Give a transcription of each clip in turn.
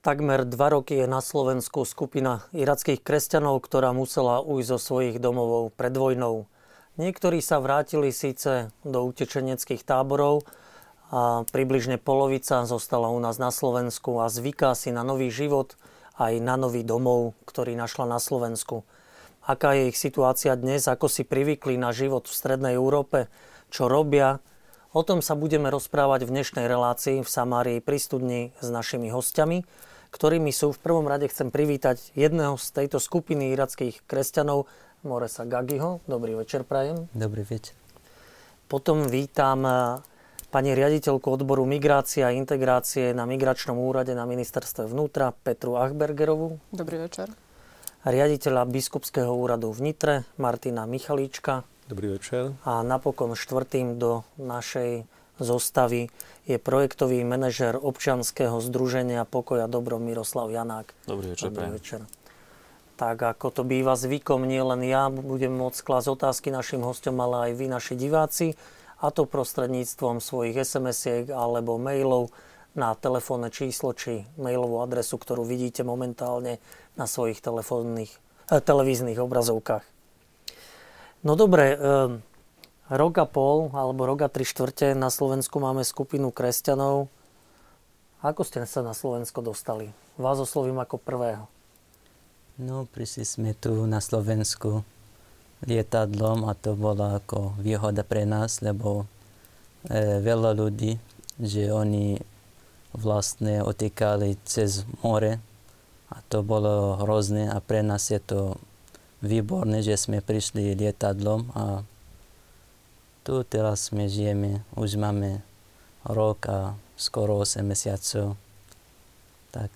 Takmer dva roky je na Slovensku skupina irackých kresťanov, ktorá musela ujsť zo svojich domovov pred vojnou. Niektorí sa vrátili síce do utečeneckých táborov a približne polovica zostala u nás na Slovensku a zvyká si na nový život aj na nový domov, ktorý našla na Slovensku. Aká je ich situácia dnes, ako si privykli na život v Strednej Európe, čo robia, O tom sa budeme rozprávať v dnešnej relácii v Samárii pri studni s našimi hostiami ktorými sú v prvom rade chcem privítať jedného z tejto skupiny irackých kresťanov, Moresa Gagiho. Dobrý večer, prajem. Dobrý večer. Potom vítam eh, pani riaditeľku odboru migrácie a integrácie na Migračnom úrade na ministerstve vnútra Petru Achbergerovú. Dobrý večer. Riaditeľa biskupského úradu v Nitre Martina Michalíčka. Dobrý večer. A napokon štvrtým do našej zostavy je projektový manažer občianského združenia Pokoja Dobro Miroslav Janák. Dobrý večer. Dobrý večer. Tak ako to býva zvykom, nie len ja budem môcť klásť otázky našim hostom, ale aj vy, naši diváci, a to prostredníctvom svojich SMS-iek alebo mailov na telefónne číslo či mailovú adresu, ktorú vidíte momentálne na svojich telefónnych, eh, televíznych obrazovkách. No dobre, eh, rok a pol alebo rok a tri štvrte na Slovensku máme skupinu kresťanov. Ako ste sa na Slovensko dostali? Vás oslovím ako prvého. No, prišli sme tu na Slovensku lietadlom a to bola ako výhoda pre nás, lebo e, veľa ľudí, že oni vlastne otekali cez more a to bolo hrozné a pre nás je to výborné, že sme prišli lietadlom a tu teraz my žijeme, už máme rok a skoro 8 mesiacov. Tak.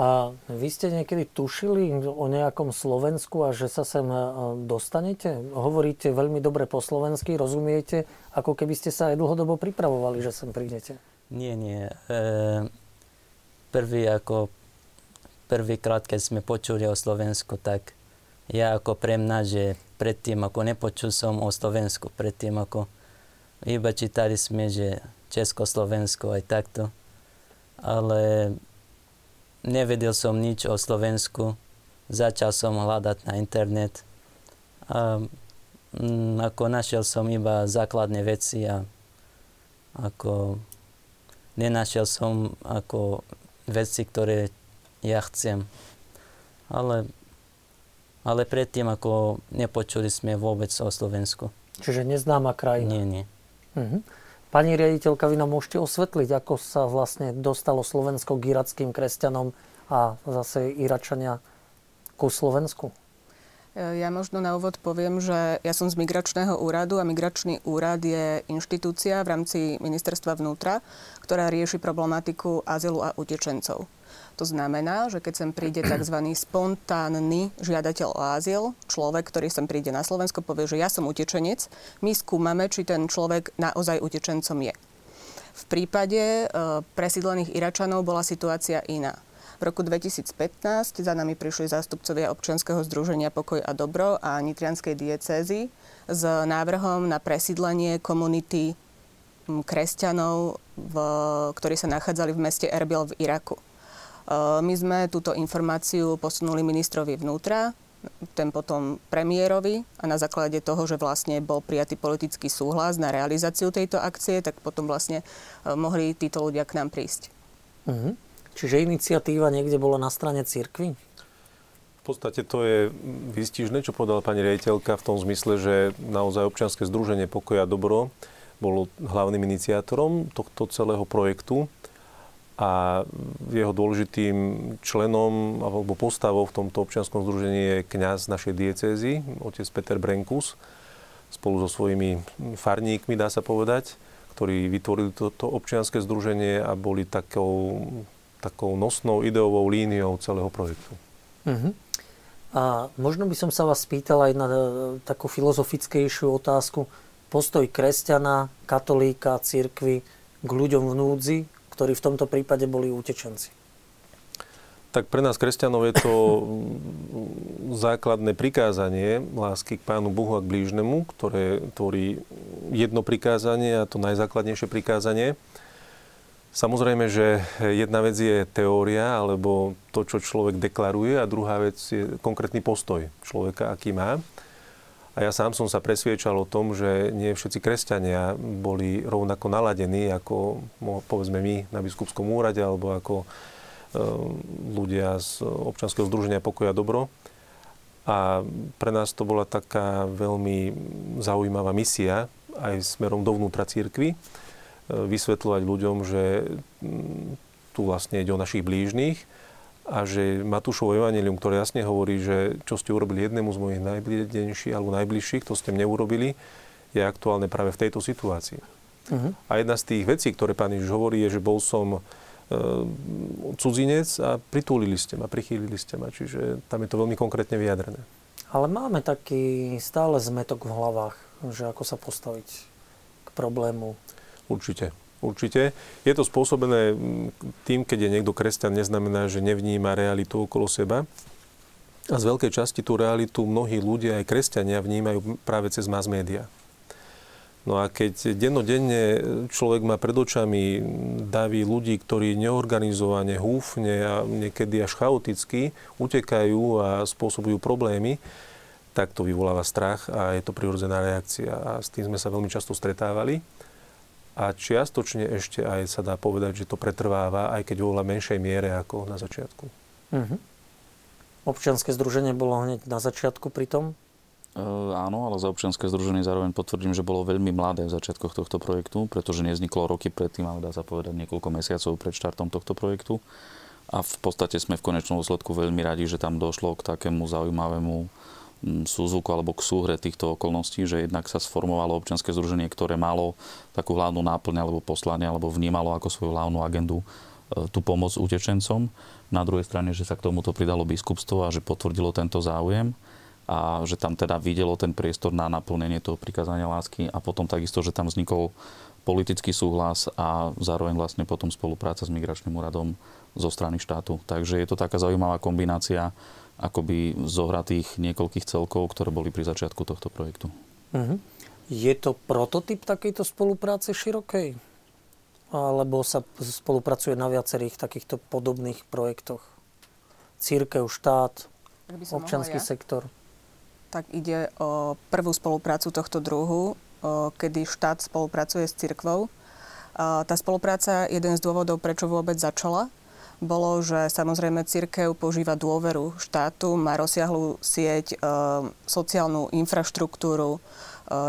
A vy ste niekedy tušili o nejakom Slovensku a že sa sem e, dostanete? Hovoríte veľmi dobre po slovensky, rozumiete, ako keby ste sa aj dlhodobo pripravovali, že sem prídete. Nie, nie. E, prvý ako prvýkrát, keď sme počuli o Slovensku, tak ja ako pre mňa, že predtým ako nepočul som o Slovensku, predtým ako iba čítali sme, že Československo aj takto, ale nevedel som nič o Slovensku, začal som hľadať na internet. A m, ako našiel som iba základné veci a ako nenašiel som ako veci, ktoré ja chcem. Ale ale predtým ako nepočuli sme vôbec o Slovensku. Čiže neznáma krajina. Nie, nie. Mhm. Pani riaditeľka, vy nám môžete osvetliť, ako sa vlastne dostalo Slovensko k irackým kresťanom a zase Iračania ku Slovensku? Ja možno na úvod poviem, že ja som z Migračného úradu a Migračný úrad je inštitúcia v rámci ministerstva vnútra, ktorá rieši problematiku azylu a utečencov. To znamená, že keď sem príde tzv. spontánny žiadateľ o azyl, človek, ktorý sem príde na Slovensko, povie, že ja som utečenec, my skúmame, či ten človek naozaj utečencom je. V prípade e, presídlených Iračanov bola situácia iná. V roku 2015 za nami prišli zástupcovia občianskeho združenia Pokoj a dobro a Nitrianskej diecézy s návrhom na presídlenie komunity kresťanov, v, ktorí sa nachádzali v meste Erbil v Iraku. Eh, my sme túto informáciu posunuli ministrovi vnútra, ten potom premiérovi a na základe toho, že vlastne bol prijatý politický súhlas na realizáciu tejto akcie, tak potom vlastne eh, mohli títo ľudia k nám prísť. Mhm. Čiže iniciatíva niekde bola na strane cirkvi? V podstate to je výstižné, čo povedala pani riaditeľka v tom zmysle, že naozaj občianske združenie Pokoja dobro bolo hlavným iniciátorom tohto celého projektu a jeho dôležitým členom alebo postavou v tomto občianskom združení je kňaz našej diecézy, otec Peter Brenkus, spolu so svojimi farníkmi, dá sa povedať, ktorí vytvorili toto občianske združenie a boli takou, takou nosnou ideovou líniou celého projektu. Uh-huh. A možno by som sa vás spýtal aj na e, takú filozofickejšiu otázku. Postoj kresťana, katolíka, církvy k ľuďom v núdzi, ktorí v tomto prípade boli utečenci? Tak pre nás kresťanov je to základné prikázanie lásky k Pánu Bohu a k blížnemu, ktoré tvorí jedno prikázanie a to najzákladnejšie prikázanie. Samozrejme, že jedna vec je teória, alebo to, čo človek deklaruje, a druhá vec je konkrétny postoj človeka, aký má. A ja sám som sa presviečal o tom, že nie všetci kresťania boli rovnako naladení, ako povedzme my na biskupskom úrade, alebo ako e, ľudia z občanského združenia Pokoja dobro. A pre nás to bola taká veľmi zaujímavá misia aj smerom dovnútra církvy vysvetľovať ľuďom, že tu vlastne ide o našich blížnych a že Matúšovo evanelium, ktoré jasne hovorí, že čo ste urobili jednému z mojich najbližších alebo najbližších, to ste mne urobili, je aktuálne práve v tejto situácii. Uh-huh. A jedna z tých vecí, ktoré pán Ježiš hovorí, je, že bol som e, cudzinec a pritúlili ste ma, prichýlili ste ma. Čiže tam je to veľmi konkrétne vyjadrené. Ale máme taký stále zmetok v hlavách, že ako sa postaviť k problému Určite. Určite. Je to spôsobené tým, keď je niekto kresťan, neznamená, že nevníma realitu okolo seba. A z veľkej časti tú realitu mnohí ľudia, aj kresťania, vnímajú práve cez mass media. No a keď dennodenne človek má pred očami davy ľudí, ktorí neorganizovane, húfne a niekedy až chaoticky utekajú a spôsobujú problémy, tak to vyvoláva strach a je to prirodzená reakcia. A s tým sme sa veľmi často stretávali a čiastočne ešte aj sa dá povedať, že to pretrváva, aj keď vo oveľa menšej miere ako na začiatku. Uh-huh. Občianske združenie bolo hneď na začiatku pri tom? E, áno, ale za občianske združenie zároveň potvrdím, že bolo veľmi mladé v začiatkoch tohto projektu, pretože nezniklo roky predtým, ale dá sa povedať niekoľko mesiacov pred štartom tohto projektu. A v podstate sme v konečnom dôsledku veľmi radi, že tam došlo k takému zaujímavému súzvuku alebo k súhre týchto okolností, že jednak sa sformovalo občianske združenie, ktoré malo takú hlavnú náplň alebo poslanie, alebo vnímalo ako svoju hlavnú agendu e, tú pomoc utečencom. Na druhej strane, že sa k tomuto pridalo biskupstvo a že potvrdilo tento záujem a že tam teda videlo ten priestor na naplnenie toho prikázania lásky a potom takisto, že tam vznikol politický súhlas a zároveň vlastne potom spolupráca s migračným úradom zo strany štátu. Takže je to taká zaujímavá kombinácia akoby zohratých niekoľkých celkov, ktoré boli pri začiatku tohto projektu. Uh-huh. Je to prototyp takejto spolupráce širokej? Alebo sa spolupracuje na viacerých takýchto podobných projektoch? Církev, štát, občanský ja. sektor? Tak ide o prvú spoluprácu tohto druhu, kedy štát spolupracuje s církvou. Tá spolupráca, jeden z dôvodov, prečo vôbec začala, bolo, že samozrejme církev používa dôveru štátu, má rozsiahlú sieť, e, sociálnu infraštruktúru, e,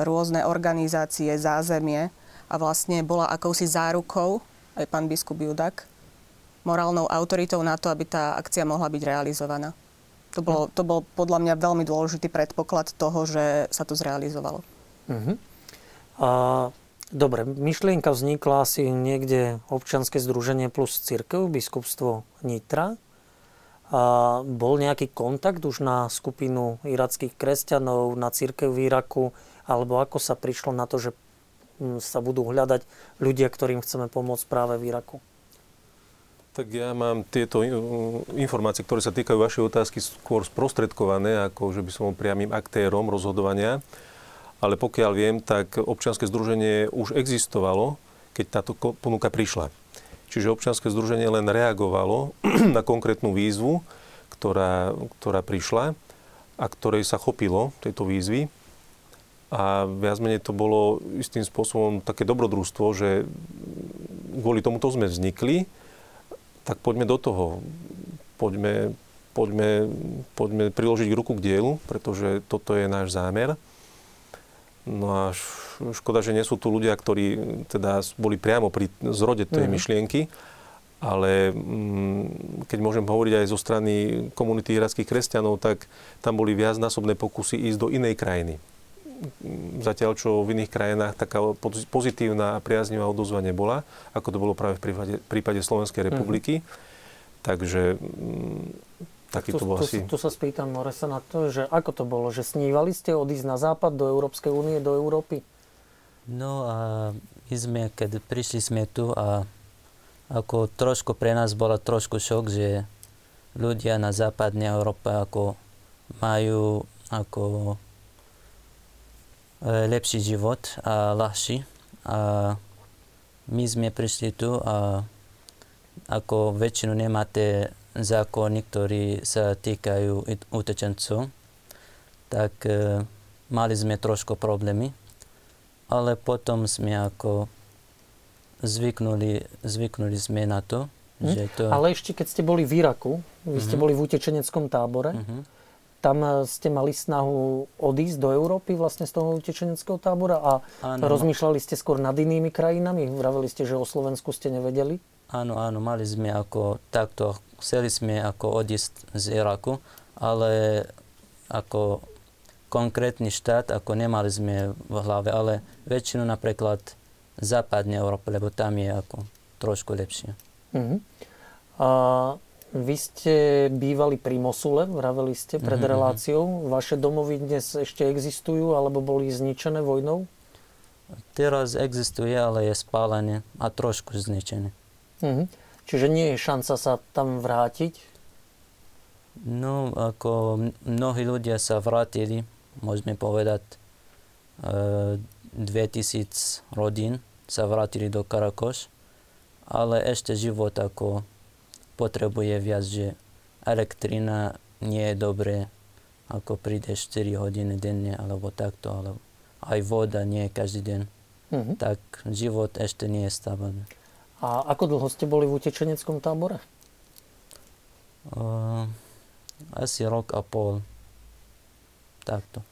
rôzne organizácie, zázemie a vlastne bola akousi zárukou, aj pán biskup Judak, morálnou autoritou na to, aby tá akcia mohla byť realizovaná. To bol, to bol podľa mňa veľmi dôležitý predpoklad toho, že sa to zrealizovalo. Uh-huh. A Dobre, myšlienka vznikla asi niekde občianske združenie plus církev, biskupstvo Nitra. A bol nejaký kontakt už na skupinu irackých kresťanov, na církev v Iraku, alebo ako sa prišlo na to, že hm, sa budú hľadať ľudia, ktorým chceme pomôcť práve v Iraku? Tak ja mám tieto informácie, ktoré sa týkajú vašej otázky, skôr sprostredkované, ako že by som bol priamým aktérom rozhodovania ale pokiaľ viem, tak občianske združenie už existovalo, keď táto ponuka prišla. Čiže občianske združenie len reagovalo na konkrétnu výzvu, ktorá, ktorá prišla a ktorej sa chopilo tejto výzvy. A viac menej to bolo istým spôsobom také dobrodružstvo, že kvôli tomuto sme vznikli, tak poďme do toho. Poďme, poďme, poďme priložiť ruku k dielu, pretože toto je náš zámer. No a škoda, že nie sú tu ľudia, ktorí teda boli priamo pri zrode tej mm. myšlienky, ale mm, keď môžem hovoriť aj zo strany komunity irackých kresťanov, tak tam boli viacnásobné pokusy ísť do inej krajiny. Zatiaľ, čo v iných krajinách taká pozitívna a priaznivá odozva nebola, ako to bolo práve v prípade, v prípade Slovenskej mhm. republiky. Mm. Takže Taký tu, to bol tu, asi... tu sa spýtam Moresa na to, že ako to bolo, že snívali ste odísť na západ do Európskej únie, do Európy? No a my sme, keď prišli sme tu a ako trošku pre nás bolo trošku šok, že ľudia na západnej Európe ako majú ako e, lepší život a ľahší. A my sme prišli tu a ako väčšinu nemáte zákony, ktorí sa týkajú ut- utečencov, tak e, mali sme trošku problémy, ale potom sme ako zvyknuli, zvyknuli sme na to, Hm? že to... Ale ešte keď ste boli v Iraku, vy ste Mhm. boli v utečeneckom tábore, Mhm. tam e, ste mali snahu odísť do Európy vlastne z toho utečeneckého tábora a Áno, rozmýšľali ste skôr nad inými krajinami? Vraveli ste, že o Slovensku ste nevedeli? áno, áno, mali sme ako takto, chceli sme ako odísť z Iraku, ale ako konkrétny štát, ako nemali sme v hlave, ale väčšinu napríklad západne Európa, lebo tam je ako trošku lepšie. Mhm. A vy ste bývali pri Mosule, vraveli ste pred Mhm, mhm. reláciou. Vaše domovy dnes ešte existujú alebo boli zničené vojnou? Teraz existuje, ale je spálené a trošku zničené. Mhm. Čiže nie je šanca sa tam vrátiť? No, ako mnohí ľudia sa vrátili, môžeme povedať, e, 2000 rodín sa vrátili do Karakoš, ale ešte život ako potrebuje viac, že elektrina nie je dobré, ako príde 4 hodiny denne alebo takto, alebo aj voda nie je každý deň, Mhm. tak život ešte nie je stabilný. A ako dlho ste boli v utečeneckom tábore? Uh, asi rok a pol. Takto.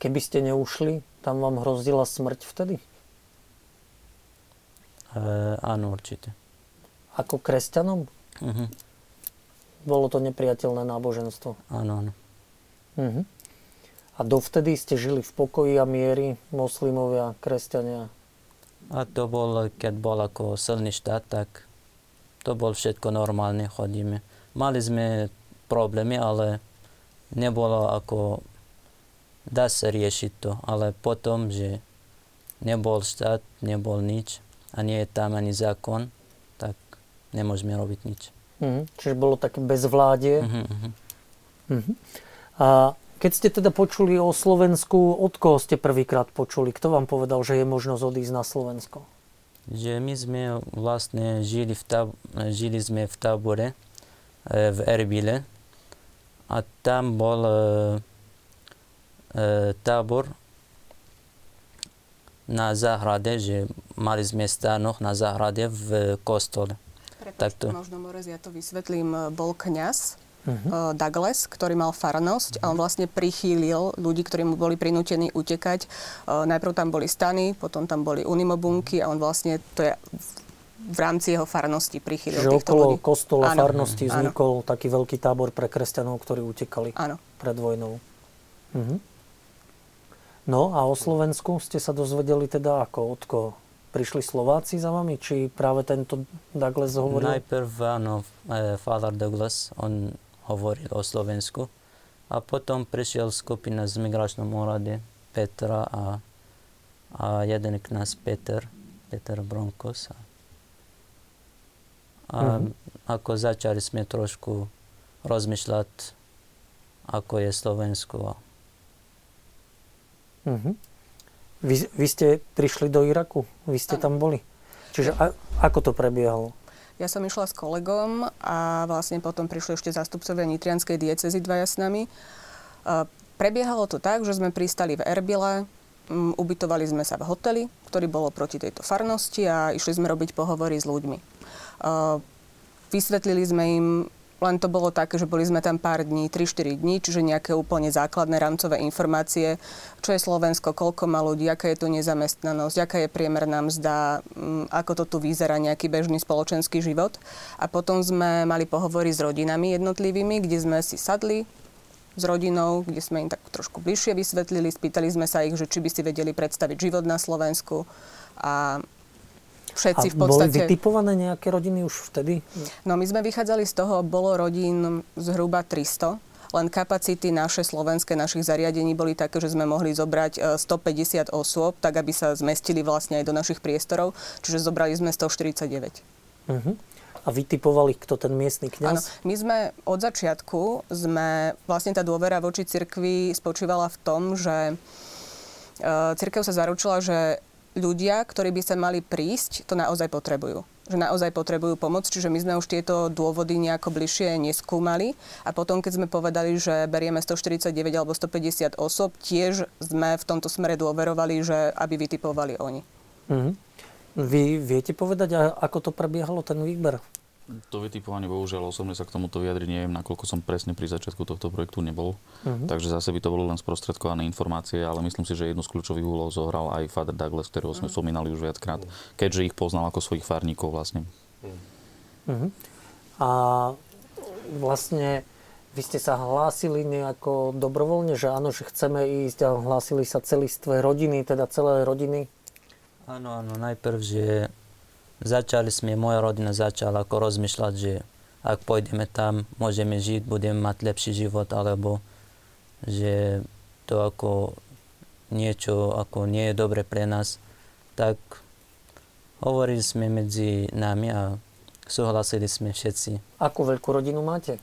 Keby ste neušli, tam vám hrozila smrť vtedy? Uh, áno, určite. Ako kresťanom? Uh-huh. Bolo to nepriateľné náboženstvo. Áno, áno. Mhm. A dovtedy ste žili v pokoji a miery, moslimovia, kresťania. A to bol, keď bol ako silný štát, tak to bol všetko normálne, chodíme. Mali sme problémy, ale nebolo ako, dá sa riešiť to, ale potom, že nebol štát, nebol nič a nie je tam ani zákon, tak nemôžeme robiť nič. Mhm. Čiže bolo také bezvládie. Uh-huh. Mhm. A keď ste teda počuli o Slovensku, od koho ste prvýkrát počuli? Kto vám povedal, že je možnosť odísť na Slovensko? že my sme vlastne žili, v tab- žili sme v tábore e, v Erbile a tam bol e, e, tábor na záhrade, že mali sme stánok na záhrade v kostole. Prepačte, Takto. možno Morez, ja to vysvetlím. Bol kňaz Mhm. uh, Douglas, ktorý mal farnosť a on vlastne prichýlil ľudí, ktorí mu boli prinútení utekať. Uh, najprv tam boli stany, potom tam boli unimobunky a on vlastne, to je v- rámci jeho farnosti prichýlil Čiže týchto okolo ľudí. kostola Áno. farnosti Áno. vznikol taký veľký tábor pre kresťanov, ktorí utekali Áno. pred vojnou. Mhm. No a o Slovensku ste sa dozvedeli teda ako? Od koho? Prišli Slováci za vami? Či práve tento Douglas hovoril? Najprv áno, e, Father Douglas, on hovoril o Slovensku a potom prišiel skupina z migračnom úrade Petra a, a jeden kňaz Peter, Peter Bronkos. A, a Mhm. ako začali sme trošku rozmýšľať, ako je Slovensko. A Mhm. Vy, vy ste prišli do Iraku? Vy ste tam boli? Čiže a, ako to prebiehalo? Ja som išla s kolegom a vlastne potom prišli ešte zástupcovia Nitrianskej diecezy dvaja s nami. Prebiehalo to tak, že sme pristali v Erbile, ubytovali sme sa v hoteli, ktorý bolo proti tejto farnosti a išli sme robiť pohovory s ľuďmi. Vysvetlili sme im, len to bolo také, že boli sme tam pár dní, 3-4 dní, čiže nejaké úplne základné rámcové informácie, čo je Slovensko, koľko má ľudí, aká je tu nezamestnanosť, aká je priemerná mzda, ako to tu vyzerá nejaký bežný spoločenský život. A potom sme mali pohovory s rodinami jednotlivými, kde sme si sadli s rodinou, kde sme im tak trošku bližšie vysvetlili, spýtali sme sa ich, že či by si vedeli predstaviť život na Slovensku a všetci a v boli podstate... vytipované nejaké rodiny už vtedy? No my sme vychádzali z toho, bolo rodín zhruba 300, len kapacity naše slovenské, našich zariadení boli také, že sme mohli zobrať e, 150 osôb, tak aby sa zmestili vlastne aj do našich priestorov, čiže zobrali sme 149. Mhm. A vytipovali, kto ten miestny Áno, kňaz? my sme od začiatku, sme, vlastne tá dôvera voči cirkvi spočívala v tom, že e, cirkev sa zaručila, že ľudia, ktorí by sa mali prísť, to naozaj potrebujú. Že naozaj potrebujú pomoc, čiže my sme už tieto dôvody nejako bližšie neskúmali. A potom, keď sme povedali, že berieme 149 alebo 150 osob, tiež sme v tomto smere dôverovali, že aby vytipovali oni. Mm-hmm. Vy viete povedať, ako to prebiehalo, ten výber? To vytipovanie, bohužiaľ, osobne sa k tomuto vyjadriť neviem, nakoľko som presne pri začiatku tohto projektu nebol. Uh-huh. Takže zase by to bolo len sprostredkované informácie, ale myslím si, že jednu z kľúčových úloh zohral aj Father Douglas, ktorého sme uh-huh. spomínali už viackrát, keďže ich poznal ako svojich farníkov vlastne. Uh-huh. A vlastne vy ste sa hlásili nejako dobrovoľne, že áno, že chceme ísť a hlásili sa celistvé rodiny, teda celé rodiny? Áno, áno, najprv, že začali sme, moja rodina začala ako rozmýšľať, že ak pôjdeme tam, môžeme žiť, budeme mať lepší život, alebo že to ako niečo ako nie je dobre pre nás, tak hovorili sme medzi nami a súhlasili sme všetci. Akú veľkú rodinu máte?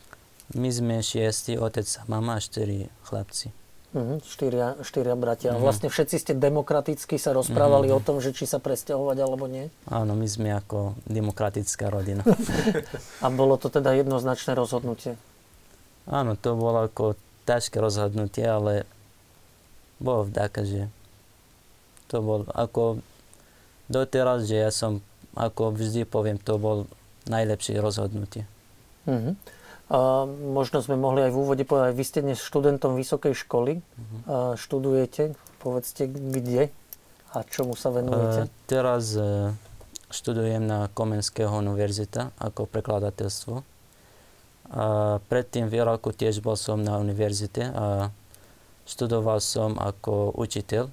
My sme šiesti, otec a mama a štyri chlapci. Uh-huh, štyria, štyria bratia. Uh-huh. Vlastne všetci ste demokraticky sa rozprávali uh-huh. o tom, že či sa presťahovať alebo nie? Áno, my sme ako demokratická rodina. A bolo to teda jednoznačné rozhodnutie? Áno, to bolo ako ťažké rozhodnutie, ale bolo vďaka, že to bol ako doteraz, že ja som, ako vždy poviem, to bol najlepšie rozhodnutie. Uh-huh. Možno sme mohli aj v úvode povedať, vy ste dnes študentom vysokej školy, uh-huh. študujete, povedzte kde a čomu sa venujete? Uh, teraz uh, študujem na Komenského univerzita ako prekladateľstvo. A predtým v Iraku tiež bol som na univerzite a študoval som ako učiteľ,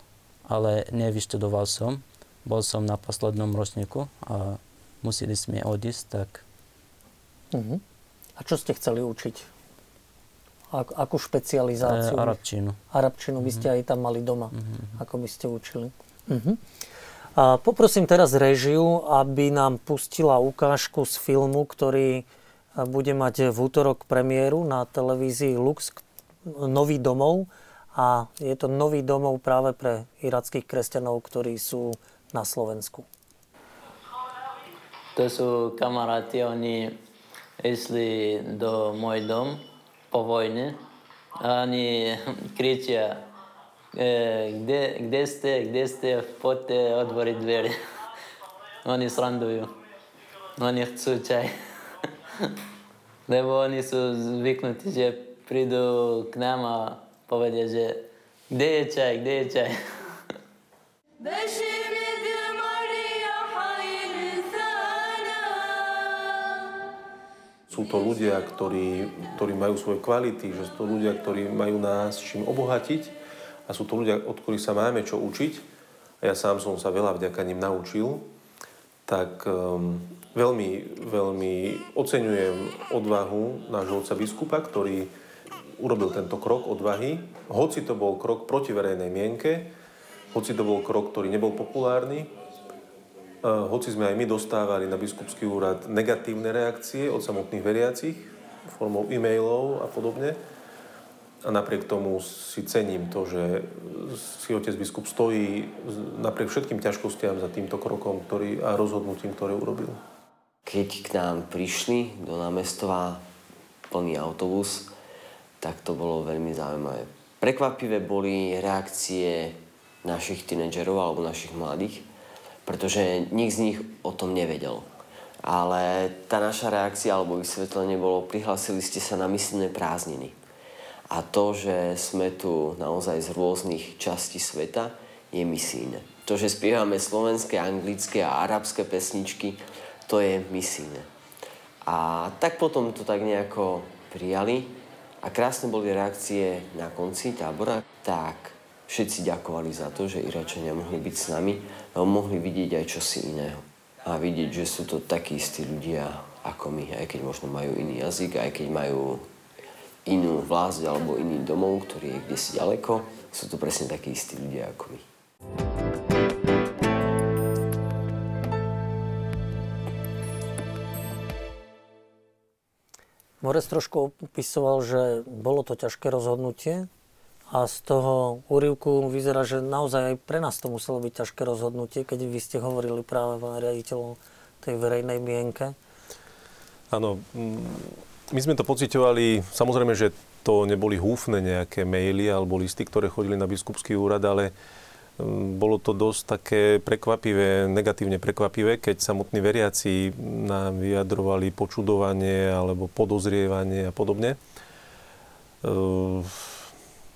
ale nevyštudoval som. Bol som na poslednom ročníku a museli sme odísť, tak... Uh-huh. A čo ste chceli učiť? Ak, akú špecializáciu? E, arabčinu. Arabčinu by ste mm-hmm. aj tam mali doma, mm-hmm. ako by ste učili. Mm-hmm. A poprosím teraz režiu, aby nám pustila ukážku z filmu, ktorý bude mať v útorok premiéru na televízii Lux, Nový domov. A je to nový domov práve pre irackých kresťanov, ktorí sú na Slovensku. To sú kamaráti, oni если до мой дом по войне, они кричат, э, где, где сте, где сте, вот отвори дверь. Они срандуют. Они хотят чай. Лебо они су звикнути, че приду к нам, а поведят, че где е чай, где е чай. Дыши! Sú to ľudia, ktorí, ktorí majú svoje kvality, že sú to ľudia, ktorí majú nás čím obohatiť a sú to ľudia, od ktorých sa máme čo učiť. A ja sám som sa veľa vďaka nim naučil. Tak um, veľmi, veľmi oceňujem odvahu nášho otca biskupa, ktorý urobil tento krok odvahy. Hoci to bol krok proti verejnej mienke, hoci to bol krok, ktorý nebol populárny, hoci sme aj my dostávali na biskupský úrad negatívne reakcie od samotných veriacich formou e-mailov a podobne. A napriek tomu si cením to, že si otec biskup stojí napriek všetkým ťažkostiam za týmto krokom ktorý, a rozhodnutím, ktoré urobil. Keď k nám prišli do námestova plný autobus, tak to bolo veľmi zaujímavé. Prekvapivé boli reakcie našich tínedžerov alebo našich mladých, pretože nik z nich o tom nevedel. Ale tá naša reakcia alebo vysvetlenie bolo, prihlásili ste sa na myslené prázdniny. A to, že sme tu naozaj z rôznych častí sveta, je misijné. To, že spievame slovenské, anglické a arabské pesničky, to je misijné. A tak potom to tak nejako prijali a krásne boli reakcie na konci tábora. Tak všetci ďakovali za to, že Iračania mohli byť s nami, mohli vidieť aj čosi iného. A vidieť, že sú to takí istí ľudia ako my, aj keď možno majú iný jazyk, aj keď majú inú vlast alebo iný domov, ktorý je kde si ďaleko, sú to presne takí istí ľudia ako my. Morec trošku opisoval, že bolo to ťažké rozhodnutie, A z toho úrivku vyzerá, že naozaj aj pre nás to muselo byť ťažké rozhodnutie, keď vy ste hovorili práve, pán riaditeľ, tej verejnej mienke. Áno, mm, my sme to pocitovali, samozrejme, že to neboli húfne nejaké maily alebo listy, ktoré chodili na biskupský úrad, ale mm, bolo to dosť také prekvapivé, negatívne prekvapivé, keď samotní veriaci nám vyjadrovali počudovanie alebo podozrievanie a podobne.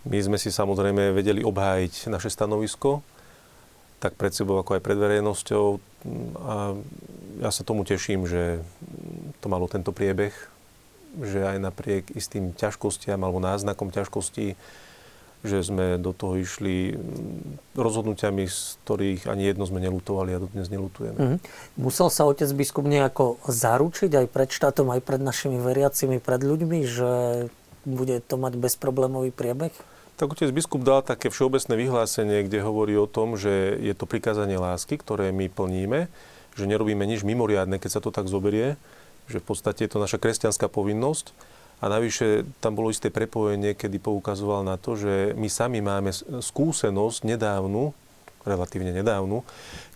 My sme si samozrejme vedeli obhájiť naše stanovisko, tak pred sebou, ako aj pred verejnosťou. A ja sa tomu teším, že to malo tento priebeh, že aj napriek istým ťažkostiam alebo náznakom ťažkostí, že sme do toho išli rozhodnutiami, z ktorých ani jedno sme nelutovali a dodnes nelutujeme. Mm-hmm. Musel sa otec biskup nejako zaručiť aj pred štátom, aj pred našimi veriacimi, pred ľuďmi, že bude to mať bezproblémový priebeh? Tak otec biskup dal také všeobecné vyhlásenie, kde hovorí o tom, že je to prikázanie lásky, ktoré my plníme, že nerobíme nič mimoriadne, keď sa to tak zoberie, že v podstate je to naša kresťanská povinnosť. A navyše tam bolo isté prepojenie, kedy poukazoval na to, že my sami máme skúsenosť nedávnu, relatívne nedávnu,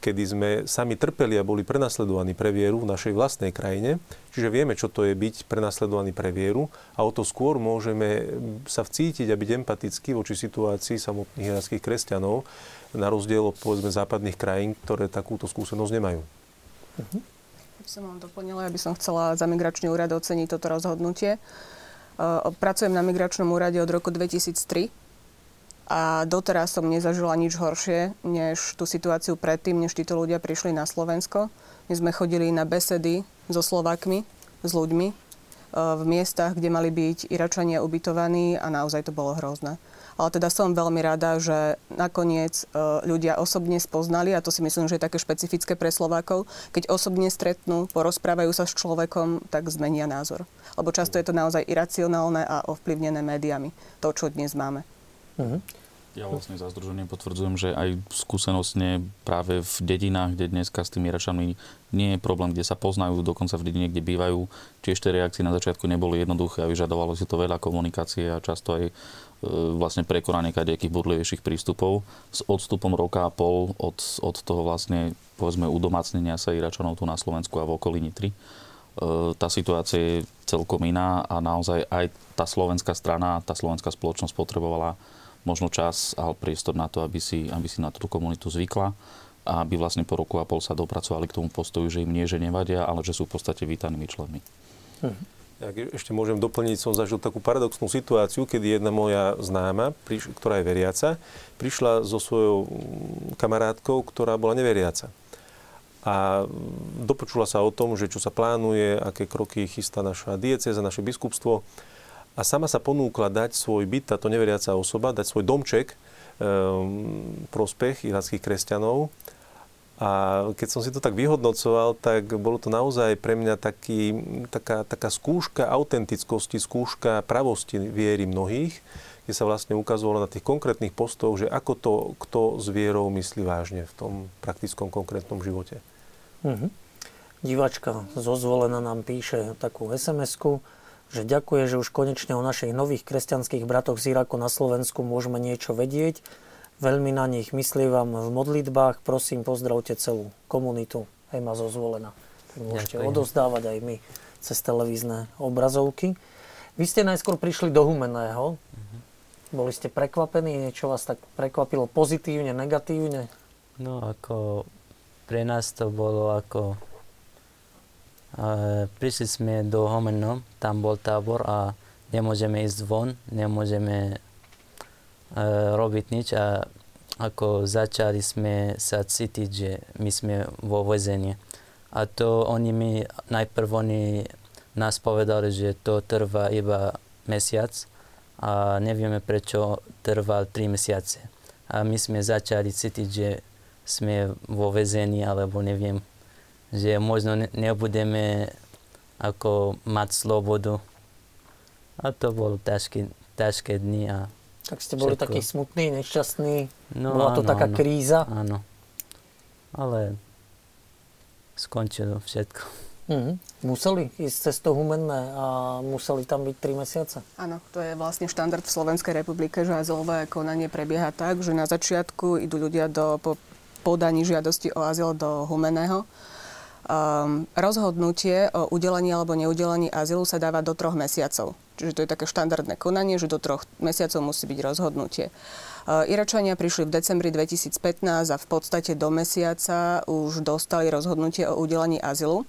kedy sme sami trpeli a boli prenasledovaní pre vieru v našej vlastnej krajine. Čiže vieme, čo to je byť prenasledovaný pre vieru a o to skôr môžeme sa vcítiť a byť empatickí voči situácii samotných irackých kresťanov, na rozdiel od povedzme západných krajín, ktoré takúto skúsenosť nemajú. By som vám doplnila, aby som chcela za migračný úrad oceniť toto rozhodnutie. Uh, pracujem na migračnom úrade od roku 2003 a doteraz som nezažila nič horšie, než tú situáciu predtým, než títo ľudia prišli na Slovensko. My sme chodili na besedy so Slovakmi, s ľuďmi, e, v miestach, kde mali byť Iračania ubytovaní a naozaj to bolo hrozné. Ale teda som veľmi rada, že nakoniec e, ľudia osobne spoznali, a to si myslím, že je také špecifické pre Slovákov, keď osobne stretnú, porozprávajú sa s človekom, tak zmenia názor. Lebo často je to naozaj iracionálne a ovplyvnené médiami, to, čo dnes máme. Uh-huh. Ja vlastne za združenie potvrdzujem, že aj skúsenostne práve v dedinách, kde dneska s tými Iračanmi nie je problém, kde sa poznajú, dokonca v dedine, kde bývajú, tiež tie reakcie na začiatku neboli jednoduché a vyžadovalo si to veľa komunikácie a často aj e, vlastne prekonanie kadejakých budlivejších prístupov. S odstupom roka a pol od, od toho vlastne povedzme udomácnenia sa Iračanov tu na Slovensku a v okolí Nitry, e, tá situácia je celkom iná a naozaj aj tá slovenská strana, tá slovenská spoločnosť potrebovala možno čas a priestor na to, aby si, aby si na tú komunitu zvykla a aby vlastne po roku a pol sa dopracovali k tomu postoju, že im nie, že nevadia, ale že sú v podstate vítanými členmi. Hm. Ja ešte môžem doplniť, som zažil takú paradoxnú situáciu, kedy jedna moja známa, ktorá je veriaca, prišla so svojou kamarátkou, ktorá bola neveriaca. A dopočula sa o tom, že čo sa plánuje, aké kroky chystá naša dieceza, naše biskupstvo a sama sa ponúkla dať svoj byt, táto neveriaca osoba, dať svoj domček um, prospech irackých kresťanov. A keď som si to tak vyhodnocoval, tak bolo to naozaj pre mňa taký, taká, taká skúška autentickosti, skúška pravosti viery mnohých, kde sa vlastne ukazovalo na tých konkrétnych postoch, že ako to kto s vierou myslí vážne v tom praktickom konkrétnom živote. Mhm. Divačka zozvolená nám píše takú SMS-ku že ďakuje, že už konečne o našich nových kresťanských bratoch z Iraku na Slovensku môžeme niečo vedieť. Veľmi na nich myslí vám v modlitbách. Prosím, pozdravte celú komunitu. Ema zo zvolená. Tak môžete Ďakujem. odozdávať aj my cez televízne obrazovky. Vy ste najskôr prišli do Humeného. Uh-huh. Boli ste prekvapení? Niečo vás tak prekvapilo pozitívne, negatívne? No ako pre nás to bolo ako prišli sme do Homeno, tam bol tábor a nemôžeme ísť von, nemôžeme robiť nič a ako začali sme sa cítiť, že my sme vo väzení. A to oni mi, najprv oni nás povedali, že to trvá iba mesiac a nevieme prečo trval 3 mesiace. A my sme začali cítiť, že sme vo väzení alebo neviem, že možno nebudeme ako mať slobodu. A to bolo ťažké, ťažké dni. A tak ste boli všetko. taký smutný, nešťastný? No, Bola to áno, taká áno, kríza? Áno. Ale skončilo všetko. Mhm. Museli ísť cez to humenné a museli tam byť 3 mesiace? Áno, to je vlastne štandard v Slovenskej republike, že azylové konanie prebieha tak, že na začiatku idú ľudia do po podaní žiadosti o azyl do humeného. Um, rozhodnutie o udelení alebo neudelení azylu sa dáva do troch mesiacov. Čiže to je také štandardné konanie, že do troch mesiacov musí byť rozhodnutie. Uh, Iračania prišli v decembri 2015 a v podstate do mesiaca už dostali rozhodnutie o udelení azylu.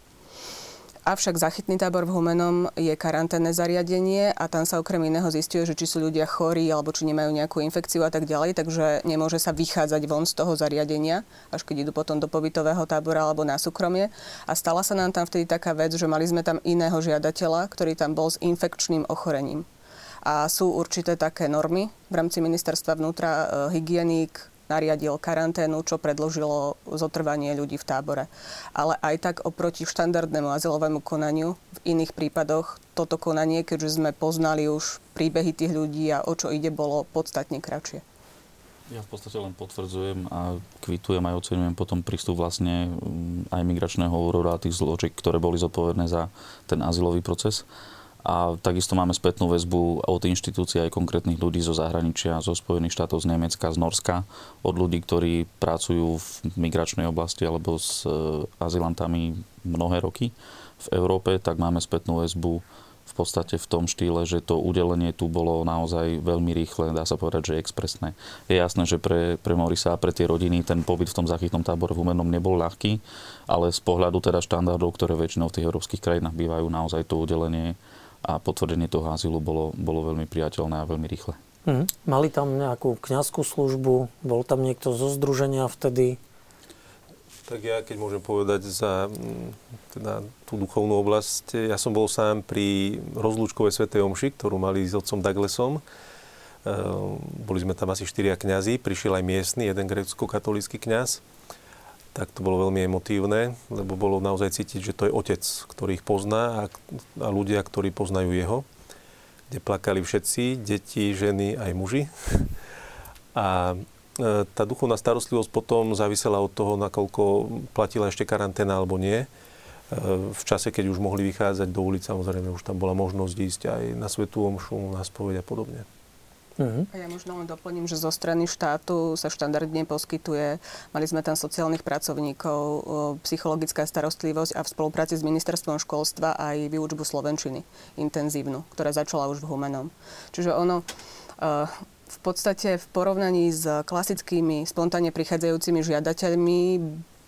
Avšak zachytný tábor v Humenom je karanténne zariadenie a tam sa okrem iného zistuje, že či sú ľudia chorí alebo či nemajú nejakú infekciu a tak ďalej, takže nemôže sa vychádzať von z toho zariadenia, až keď idú potom do pobytového tábora alebo na súkromie. A stala sa nám tam vtedy taká vec, že mali sme tam iného žiadateľa, ktorý tam bol s infekčným ochorením. A sú určité také normy v rámci ministerstva vnútra, e, hygienik, nariadil karanténu, čo predložilo zotrvanie ľudí v tábore. Ale aj tak oproti štandardnému azylovému konaniu v iných prípadoch toto konanie, keďže sme poznali už príbehy tých ľudí a o čo ide, bolo podstatne kratšie. Ja v podstate len potvrdzujem a kvitujem aj ocenujem potom prístup vlastne mm, aj migračného úroda a tých zločiek, ktoré boli zodpovedné za ten azylový proces. A takisto máme spätnú väzbu od inštitúcií aj konkrétnych ľudí zo zahraničia, zo Spojených štátov, z Nemecka, z Norska, od ľudí, ktorí pracujú v migračnej oblasti alebo s e, azylantami mnohé roky v Európe, tak máme spätnú väzbu v podstate v tom štýle, že to udelenie tu bolo naozaj veľmi rýchle, dá sa povedať, že expresné. Je jasné, že pre, pre Morisa a pre tie rodiny ten pobyt v tom zachytnom tábore v Humennom nebol ľahký, ale z pohľadu teda štandardov, ktoré väčšinou v tých európskych krajinách bývajú, naozaj to udelenie a potvrdenie toho azylu bolo, bolo veľmi priateľné a veľmi rýchle. Mm. Mali tam nejakú kňazskú službu? Bol tam niekto zo združenia vtedy? Tak ja keď môžem povedať za teda, tú duchovnú oblasť, ja som bol sám pri rozlúčkovej svetej omši, ktorú mali s otcom Douglasom. E, boli sme tam asi štyria kňazi, prišiel aj miestny, jeden grecko-katolícky kňaz tak to bolo veľmi emotívne, lebo bolo naozaj cítiť, že to je otec, ktorý ich pozná a, a ľudia, ktorí poznajú jeho, kde plakali všetci, deti, ženy, aj muži. A e, tá duchovná starostlivosť potom závisela od toho, nakoľko platila ešte karanténa alebo nie. E, v čase, keď už mohli vychádzať do ulic, samozrejme už tam bola možnosť ísť aj na svetú omšu, na spoveď a podobne. Uh-huh. A ja možno len doplním, že zo strany štátu sa štandardne poskytuje, mali sme tam sociálnych pracovníkov, psychologická starostlivosť a v spolupráci s ministerstvom školstva aj výučbu slovenčiny intenzívnu, ktorá začala už v Humenom. Čiže ono v podstate v porovnaní s klasickými spontánne prichádzajúcimi žiadateľmi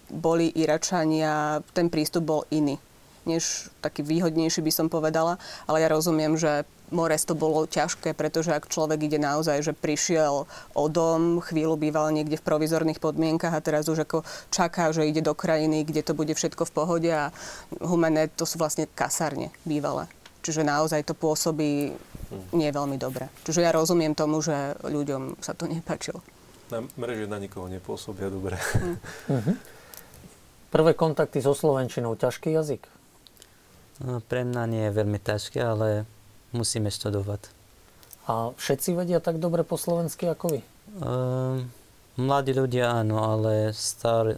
boli Iračania, ten prístup bol iný než taký výhodnejší by som povedala, ale ja rozumiem, že Mores to bolo ťažké, pretože ak človek ide naozaj, že prišiel o dom, chvíľu býval niekde v provizorných podmienkach a teraz už ako čaká, že ide do krajiny, kde to bude všetko v pohode a humené to sú vlastne kasárne bývalé. Čiže naozaj to pôsobí nie veľmi dobre. Čiže ja rozumiem tomu, že ľuďom sa to nepáčilo. Na mreže na nikoho nepôsobia dobre. Mm. Uh-huh. Prvé kontakty so Slovenčinou, ťažký jazyk? No, pre mňa nie je veľmi ťažké, ale musíme študovať. A všetci vedia tak dobre po slovensky ako vy? Uh, mladí ľudia áno, ale star,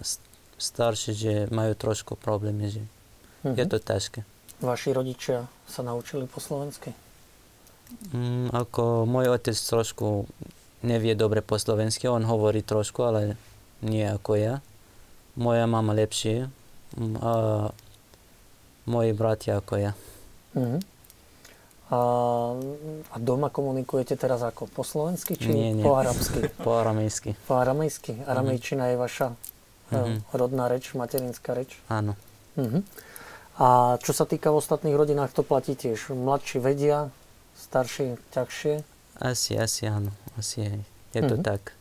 starší, že majú trošku problémy, že uh-huh. je to ťažké. Vaši rodičia sa naučili po slovensky? Um, ako môj otec trošku nevie dobre po slovensky, on hovorí trošku, ale nie ako ja. Moja mama lepšie a moji bratia ako ja. Uh-huh. A, a doma komunikujete teraz ako? Po slovensky či nie, nie. po arabsky? po aramejsky. Po aramejsky? Aramejčina uh-huh. je vaša uh-huh. rodná reč, materinská reč? Áno. Uh-huh. A čo sa týka v ostatných rodinách, to platí tiež? Mladší vedia, starší ťažšie? Asi, asi áno. Asi je, je to uh-huh. tak.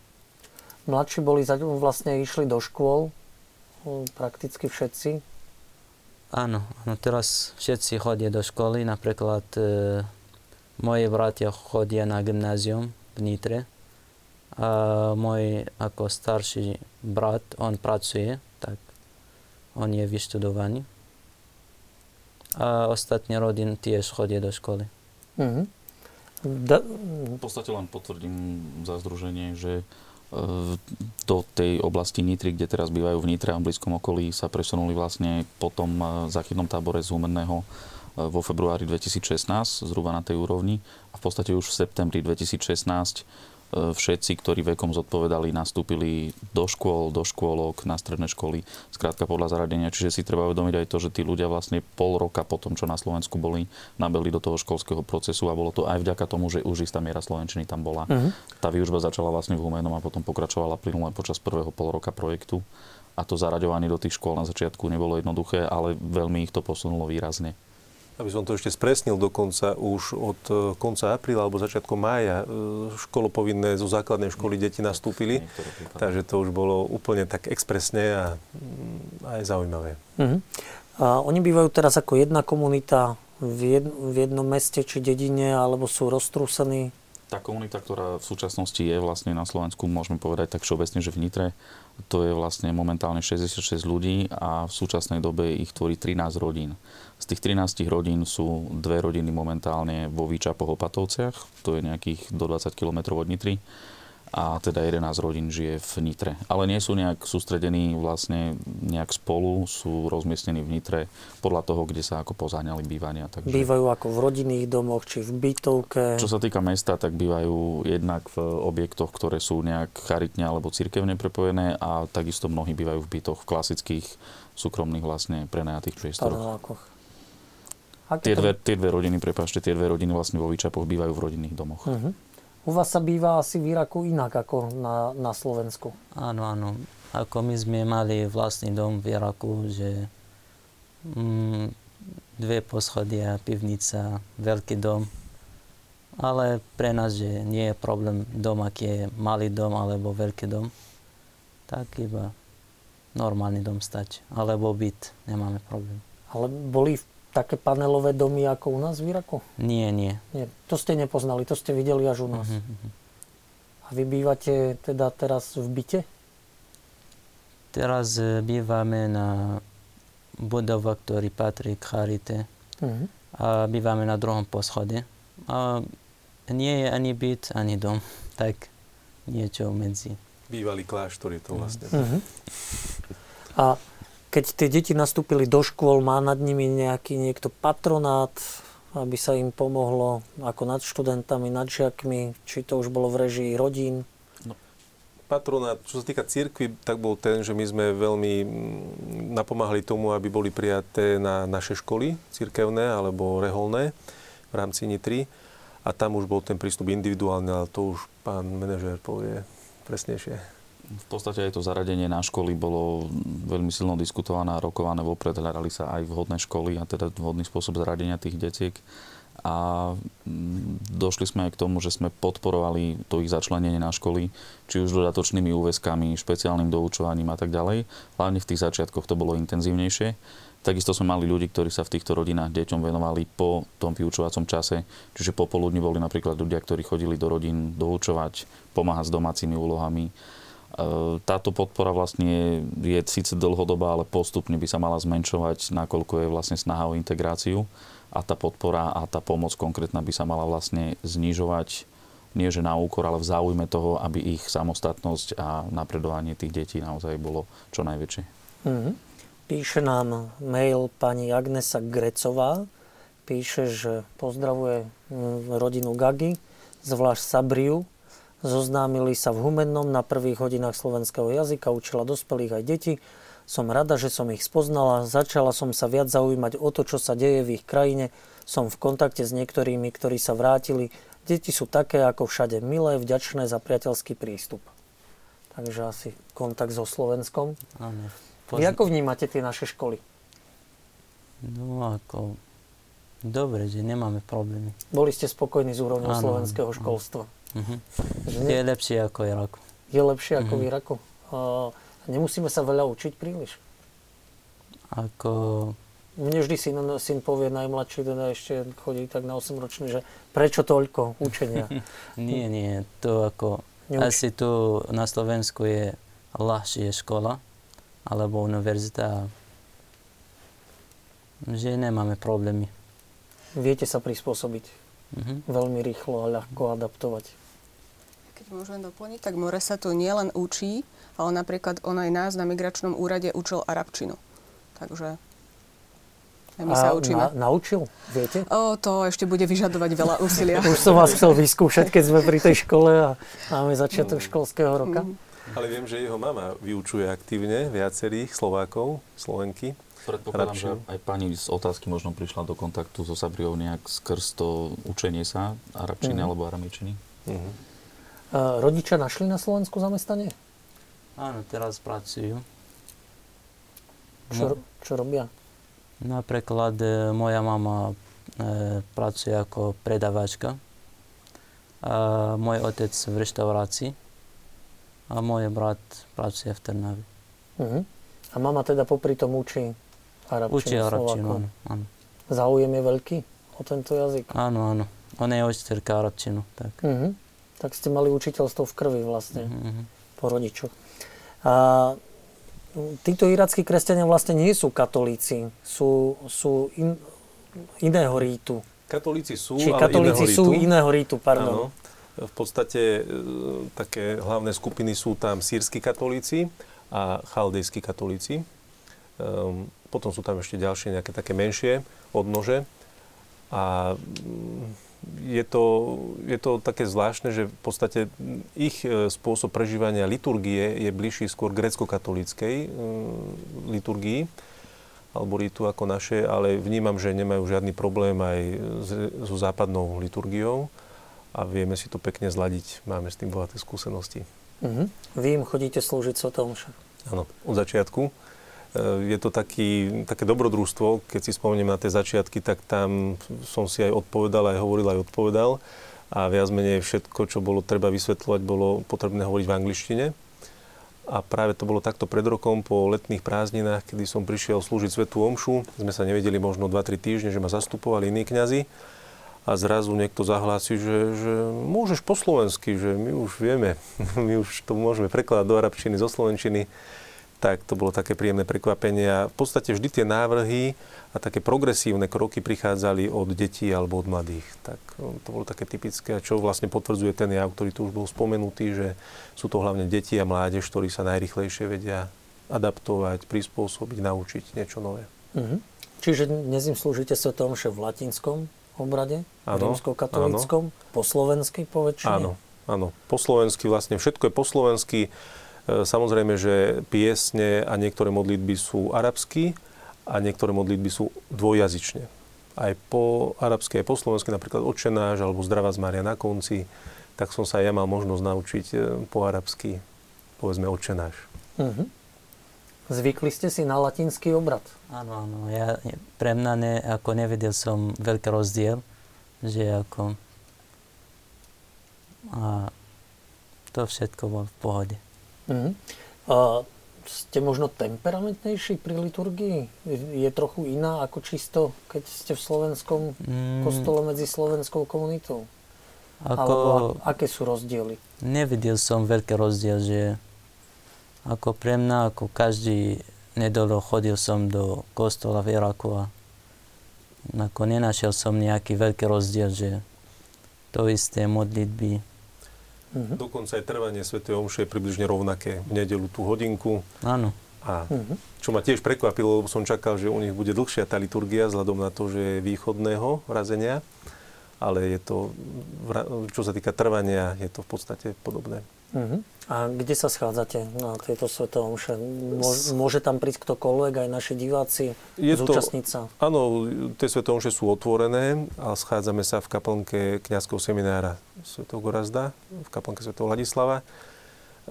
Mladší boli, vlastne išli do škôl, prakticky všetci. Áno, no teraz všetci chodia do školy, napríklad e, moje bratia chodia na gymnázium v Nitre a môj ako starší brat, on pracuje, tak on je vyštudovaný. A ostatní rodiny tiež chodia do školy. Mm-hmm. Da... V podstate len potvrdím za združenie, že do tej oblasti Nitry, kde teraz bývajú v Nitre a v blízkom okolí, sa presunuli vlastne po tom zachytnom tábore z Humenného vo februári 2016, zhruba na tej úrovni. A v podstate už v septembri 2016 E, všetci, ktorí vekom zodpovedali, nastúpili do škôl, do škôlok, na stredné školy, skrátka podľa zaradenia. Čiže si treba uvedomiť aj to, že tí ľudia vlastne pol roka po tom, čo na Slovensku boli, nabeli do toho školského procesu a bolo to aj vďaka tomu, že už istá miera slovenčiny tam bola. Uh-huh. Tá výužba začala vlastne v Humenom a potom pokračovala plynule počas prvého pol roka projektu. A to zaraďovanie do tých škôl na začiatku nebolo jednoduché, ale veľmi ich to posunulo výrazne aby som to ešte spresnil dokonca, už od e, konca apríla alebo začiatkom mája e, školopovinné zo základnej školy deti nastúpili. Takže to už bolo úplne tak expresne a mm, aj zaujímavé. Uh-huh. A oni bývajú teraz ako jedna komunita v, jed- v jednom meste či dedine, alebo sú roztrúsení? Tá komunita, ktorá v súčasnosti je vlastne na Slovensku, môžeme povedať tak všeobecne, že v Nitre, to je vlastne momentálne 66 ľudí a v súčasnej dobe ich tvorí 13 rodín. Z tých 13 rodín sú dve rodiny momentálne vo Výčapoch Opatovciach, to je nejakých do 20 km od Nitry a teda 11 rodín žije v Nitre. Ale nie sú nejak sústredení vlastne nejak spolu, sú rozmiestnení v Nitre podľa toho, kde sa ako pozáňali bývania. Takže... Bývajú ako v rodinných domoch, či v bytovke? Čo sa týka mesta, tak bývajú jednak v objektoch, ktoré sú nejak charitne alebo cirkevne prepojené a takisto mnohí bývajú v bytoch v klasických súkromných vlastne prenajatých priestoroch. Tie dve, tie dve rodiny, prepáčte, tie dve rodiny vlastne vo Výčapoch bývajú v rodinných domoch. Uh-huh. U vás sa býva asi v Iraku inak ako na, na Slovensku. Áno, áno. Ako my sme mali vlastný dom v Iraku, že mm, dve poschodia, pivnica, veľký dom. Ale pre nás, že nie je problém dom, aký je malý dom alebo veľký dom. Tak iba normálny dom stačí. Alebo byt, nemáme problém. Ale boli v také panelové domy ako u nás v Iraku? Nie, nie. nie. To ste nepoznali, to ste videli až u nás. Uh-huh. A vy bývate teda teraz v byte? Teraz e, bývame na budova, ktorý patrí k Charite. Uh-huh. A bývame na druhom poschode. A nie je ani byt, ani dom. Tak niečo medzi. Bývalý kláštor je to vlastne. Uh-huh. A keď tie deti nastúpili do škôl, má nad nimi nejaký niekto patronát, aby sa im pomohlo ako nad študentami, nad žiakmi, či to už bolo v režii rodín? No, patronát, čo sa týka cirkvi, tak bol ten, že my sme veľmi mm, napomáhali tomu, aby boli prijaté na naše školy cirkevné alebo reholné v rámci Nitry. A tam už bol ten prístup individuálny, ale to už pán manažér povie presnejšie. V podstate aj to zaradenie na školy bolo veľmi silno diskutované a rokované vopred. Hľadali sa aj vhodné školy a teda vhodný spôsob zaradenia tých detiek. A mm, došli sme aj k tomu, že sme podporovali to ich začlenenie na školy, či už dodatočnými úväzkami, špeciálnym doučovaním a tak ďalej. Hlavne v tých začiatkoch to bolo intenzívnejšie. Takisto sme mali ľudí, ktorí sa v týchto rodinách deťom venovali po tom vyučovacom čase. Čiže popoludní boli napríklad ľudia, ktorí chodili do rodín doučovať, pomáhať s domácimi úlohami táto podpora vlastne je, síce dlhodobá, ale postupne by sa mala zmenšovať, nakoľko je vlastne snaha o integráciu a tá podpora a tá pomoc konkrétna by sa mala vlastne znižovať nie že na úkor, ale v záujme toho, aby ich samostatnosť a napredovanie tých detí naozaj bolo čo najväčšie. Mm-hmm. Píše nám mail pani Agnesa Grecová. Píše, že pozdravuje mm, rodinu Gagi, zvlášť Sabriu, Zoznámili sa v Humennom na prvých hodinách slovenského jazyka, učila dospelých aj deti. Som rada, že som ich spoznala, začala som sa viac zaujímať o to, čo sa deje v ich krajine. Som v kontakte s niektorými, ktorí sa vrátili. Deti sú také ako všade, milé, vďačné za priateľský prístup. Takže asi kontakt so Slovenskom. Áno. Vy ako vnímate tie naše školy? No ako... Dobre, že nemáme problémy. Boli ste spokojní s úrovňou slovenského školstva? Uh-huh. Je lepšie ako v Iraku. Je lepšie uh-huh. ako v mhm. Iraku. Uh, nemusíme sa veľa učiť príliš. Ako... Mne vždy syn, syn povie, najmladší teda ešte chodí tak na 8 ročný, že prečo toľko učenia? nie, nie, to ako... Neuč... Asi tu na Slovensku je ľahšie škola alebo univerzita že nemáme problémy. Viete sa prispôsobiť. Uh-huh. Veľmi rýchlo a ľahko adaptovať. Keď môžem doplniť, tak more sa tu nielen učí, ale napríklad on aj nás na migračnom úrade učil arabčinu. Takže aj my A sa učíme. Na, naučil, viete? O, to ešte bude vyžadovať veľa úsilia. Už som vás chcel vyskúšať, keď sme pri tej škole a máme začiatok školského roka. Ale viem, že jeho mama vyučuje aktívne viacerých Slovákov, Slovenky. Predpokladám, že Arabčinu. aj pani z otázky možno prišla do kontaktu so Sabriou nejak skrz to učenie sa arabčiny Mhm. alebo aramečiny. Mhm. A Rodičia našli na Slovensku zamestnanie? Áno, teraz pracujú. Čo, čo robia? Napríklad e, moja mama e, pracuje ako predavačka. A môj otec v reštaurácii. A môj brat pracuje v Trnavi. Mhm. A mama teda popri tom učí arabčinu Učí arabčinu, áno, áno. Záujem je veľký o tento jazyk? Áno, áno. Ona je učiteľka arabčinu, tak. Mhm. Tak ste mali učiteľstvo v krvi vlastne. Mhm. po rodičoch. A títo irackí kresťania vlastne nie sú katolíci, sú, sú in, iného rítu. Katolíci sú, Či ale katolíci iného sú ritu. iného rítu, Áno. pardon. V podstate e, také hlavné skupiny sú tam sírsky katolíci a chaldejskí katolíci. Ehm, potom sú tam ešte ďalšie nejaké také menšie odnože. A mm, je to, je to také zvláštne, že v podstate ich e, spôsob prežívania liturgie je bližší skôr grecko-katolíckej e, liturgii alebo ritu ako naše, ale vnímam, že nemajú žiadny problém aj so západnou liturgiou a vieme si to pekne zladiť. Máme s tým bohaté skúsenosti. Mhm. Vy im chodíte slúžiť Svetom Omša. Áno, od začiatku. E, Je to taký, také dobrodružstvo, keď si spomeniem na tie začiatky, tak tam som si aj odpovedal, aj hovoril, aj odpovedal. A viac menej všetko, čo bolo treba vysvetľovať, bolo potrebné hovoriť v angličtine. A práve to bolo takto pred rokom po letných prázdninách, kedy som prišiel slúžiť Svetú Omšu. Sme sa nevedeli možno 2-3 týždne, že ma zastupovali iní kňazi. A zrazu niekto zahlási, že, že môžeš po slovensky, že my už vieme, my už to môžeme prekladať do arabčiny, zo slovenčiny tak to bolo také príjemné prekvapenie. A v podstate vždy tie návrhy a také progresívne kroky prichádzali od detí alebo od mladých. Tak no, to bolo také typické, čo vlastne potvrdzuje ten jav, ktorý tu už bol spomenutý, že sú to hlavne deti a mládež, ktorí sa najrychlejšie vedia adaptovať, prispôsobiť, naučiť niečo nové. Mhm. Čiže dnes im slúžite Svetom Omše v latinskom obrade, Áno, rímsko-katolíckom, po slovensky po väčšine? Áno, áno. Po slovensky vlastne, všetko je po slovensky. E, Samozrejme, že piesne a niektoré modlitby sú arabsky a niektoré modlitby sú dvojjazyčne. Aj po arabsky, aj po slovensky, napríklad Očenáš alebo Zdravá z Mária na konci, tak som sa ja mal možnosť naučiť e, po arabsky, povedzme Očenáš. Mhm. Zvykli ste si na latinský obrad? Áno, áno. Ja, pre mňa ne, ako nevidel som veľký rozdiel, že ako... A to všetko bolo v pohode. Mhm. A ste možno temperamentnejší pri liturgii? Je trochu iná ako čisto, keď ste v slovenskom Mm, kostole medzi slovenskou komunitou? Ako, Alebo aké sú rozdiely? nevidel som veľký rozdiel, že ako pre mňa, ako každý nedolo chodil som do kostola v Iraku a ako nenašiel som nejaký veľký rozdiel, že to isté modlitby. Mhm. Dokonca aj trvanie Sv. Omše je približne rovnaké. V nedelu tú hodinku Áno, a Mhm. Čo ma tiež prekvapilo, lebo som čakal, že u nich bude dlhšia tá liturgia, vzhľadom na to, že je východného razenia. Ale je to, čo sa týka trvania, je to v podstate podobné. Mhm. A kde sa schádzate na tieto Sveté Omše? Môže, tam prísť ktokoľvek, aj naši diváci, Je zúčastniť sa? Áno, tie Sveté omše sú otvorené a schádzame sa v kaplnke kňazského seminára Sv. Gorazda, v kaplnke Sv. Ladislava.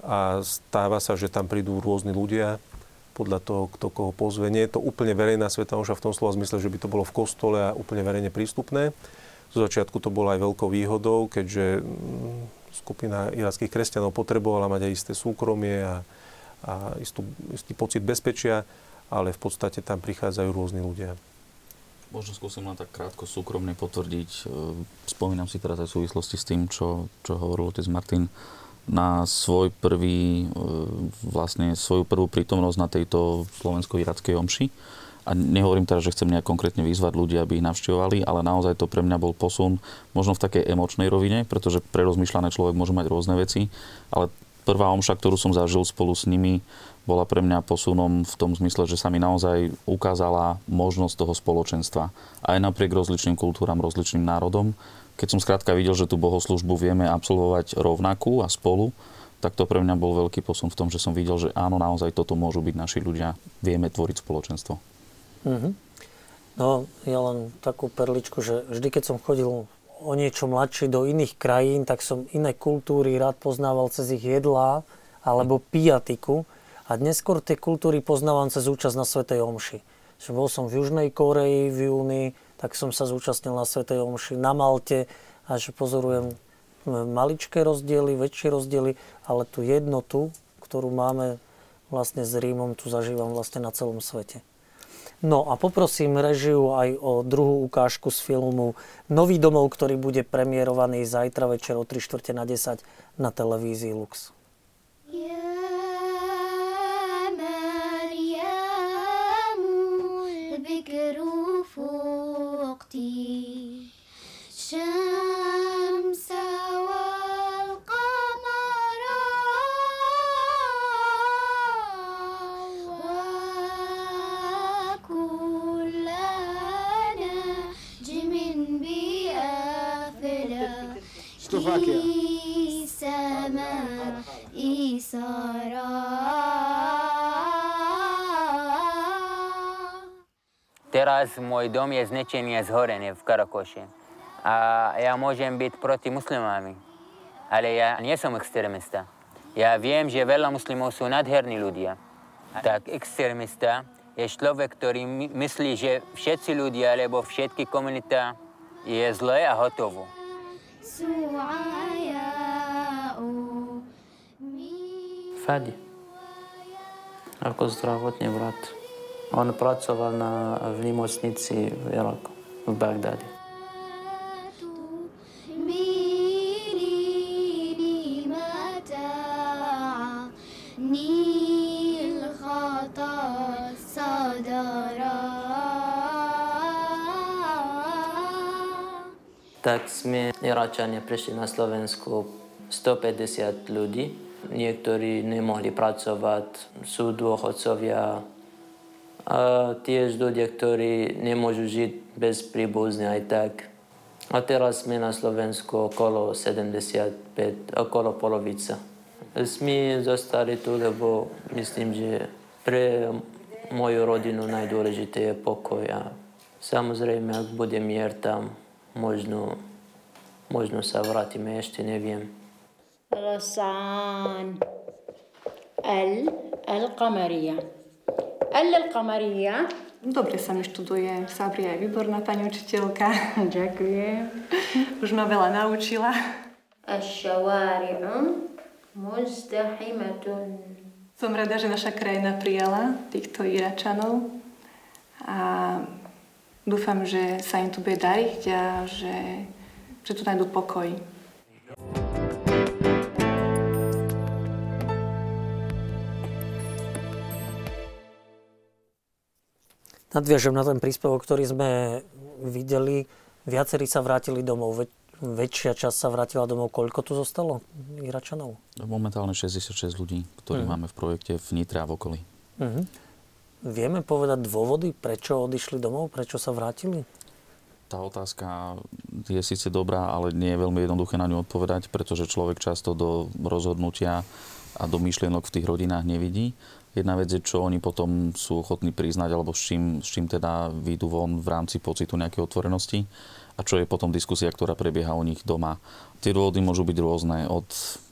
A stáva sa, že tam prídu rôzni ľudia, podľa toho, kto koho pozve. Nie je to úplne verejná Sveta Omša v tom slova zmysle, že by to bolo v kostole a úplne verejne prístupné. Zo začiatku to bolo aj veľkou výhodou, keďže mm, skupina irackých kresťanov potrebovala mať aj isté súkromie a, a istú, istý pocit bezpečia, ale v podstate tam prichádzajú rôzni ľudia. Možno skúsim len tak krátko súkromne potvrdiť. e, Spomínam si teraz aj v súvislosti s tým, čo, čo hovoril otec Martin, na svoj prvý, e, vlastne svoju prvú prítomnosť na tejto slovensko-irackej omši. A nehovorím teraz, že chcem nejak konkrétne vyzvať ľudí, aby ich navštevovali, ale naozaj to pre mňa bol posun možno v takej emočnej rovine, pretože prerozmýšľané človek môže mať rôzne veci, ale prvá omša, ktorú som zažil spolu s nimi, bola pre mňa posunom v tom zmysle, že sa mi naozaj ukázala možnosť toho spoločenstva. Aj napriek rozličným kultúram, rozličným národom. Keď som skrátka videl, že tú bohoslužbu vieme absolvovať rovnakú a spolu, tak to pre mňa bol veľký posun v tom, že som videl, že áno, naozaj toto môžu byť naši ľudia. Vieme tvoriť spoločenstvo. Mm-hmm. No, ja len takú perličku, že vždy, keď som chodil o niečo mladší do iných krajín, tak som iné kultúry rád poznával cez ich jedlá alebo piatiku. A dnes skôr tie kultúry poznávam cez účasť na Svetej Omši. Že bol som v Južnej Koreji v júni, tak som sa zúčastnil na Svetej Omši na Malte a že pozorujem maličké rozdiely, väčšie rozdiely, ale tú jednotu, ktorú máme vlastne s Rímom, tu zažívam vlastne na celom svete. No a poprosím režiu aj o druhú ukážku z filmu Nový domov, ktorý bude premiérovaný zajtra večer o 3 čtvrte na 10 na televízii Lux. Teraz môj dom je znečený a zhorený v Karakoši. A ja môžem byť proti muslimami. Ale ja nie som extrémista. Ja viem, že veľa muslimov sú nadherní ľudia. Tak extrémista je človek, ktorý myslí, že všetci ľudia alebo všetky komunita je zlé a hotovo. Fadi. Ako zdravotný brat. On pracoval na, v nemocnici v Iraku, v Bagdade. Tak sme Iračania prišli na Slovensku 150 ľudí. Niektorí nemohli pracovať, sú dôchodcovia, a tiež ľudia, ktorí nemôžu žiť bez príbuzne aj tak. A teraz sme na Slovensku okolo 75, okolo polovica. Sme zostali tu, lebo myslím, že pre moju rodinu najdôležité je pokoj a samozrejme, ak bude mier tam, možno, možno sa vrátime, ešte neviem. غسان ال القمريه Ella Kamaria. Dobre sa mi študuje. Sabria je výborná pani učiteľka. Ďakujem. Už ma veľa naučila. الشوارع مزدحمة Som rada, že naša krajina prijala týchto Iračanov a dúfam, že sa im tu bude dariť a že, že tu nájdú pokoj. Nadviažem na ten príspevok, ktorý sme videli. Viacerí sa vrátili domov. Väč- väčšia časť sa vrátila domov. Koľko tu zostalo Iračanov? Momentálne 66 ľudí, ktorí uh-huh. máme v projekte v Nitre a v okolí. Uh-huh. Vieme povedať dôvody, prečo odišli domov, prečo sa vrátili? Tá otázka je síce dobrá, ale nie je veľmi jednoduché na ňu odpovedať, pretože človek často do rozhodnutia a do myšlienok v tých rodinách nevidí. Jedna vec je, čo oni potom sú ochotní priznať, alebo s čím, s čím teda výjdu von v rámci pocitu nejakej otvorenosti a čo je potom diskusia, ktorá prebieha u nich doma. Tie dôvody môžu byť rôzne, od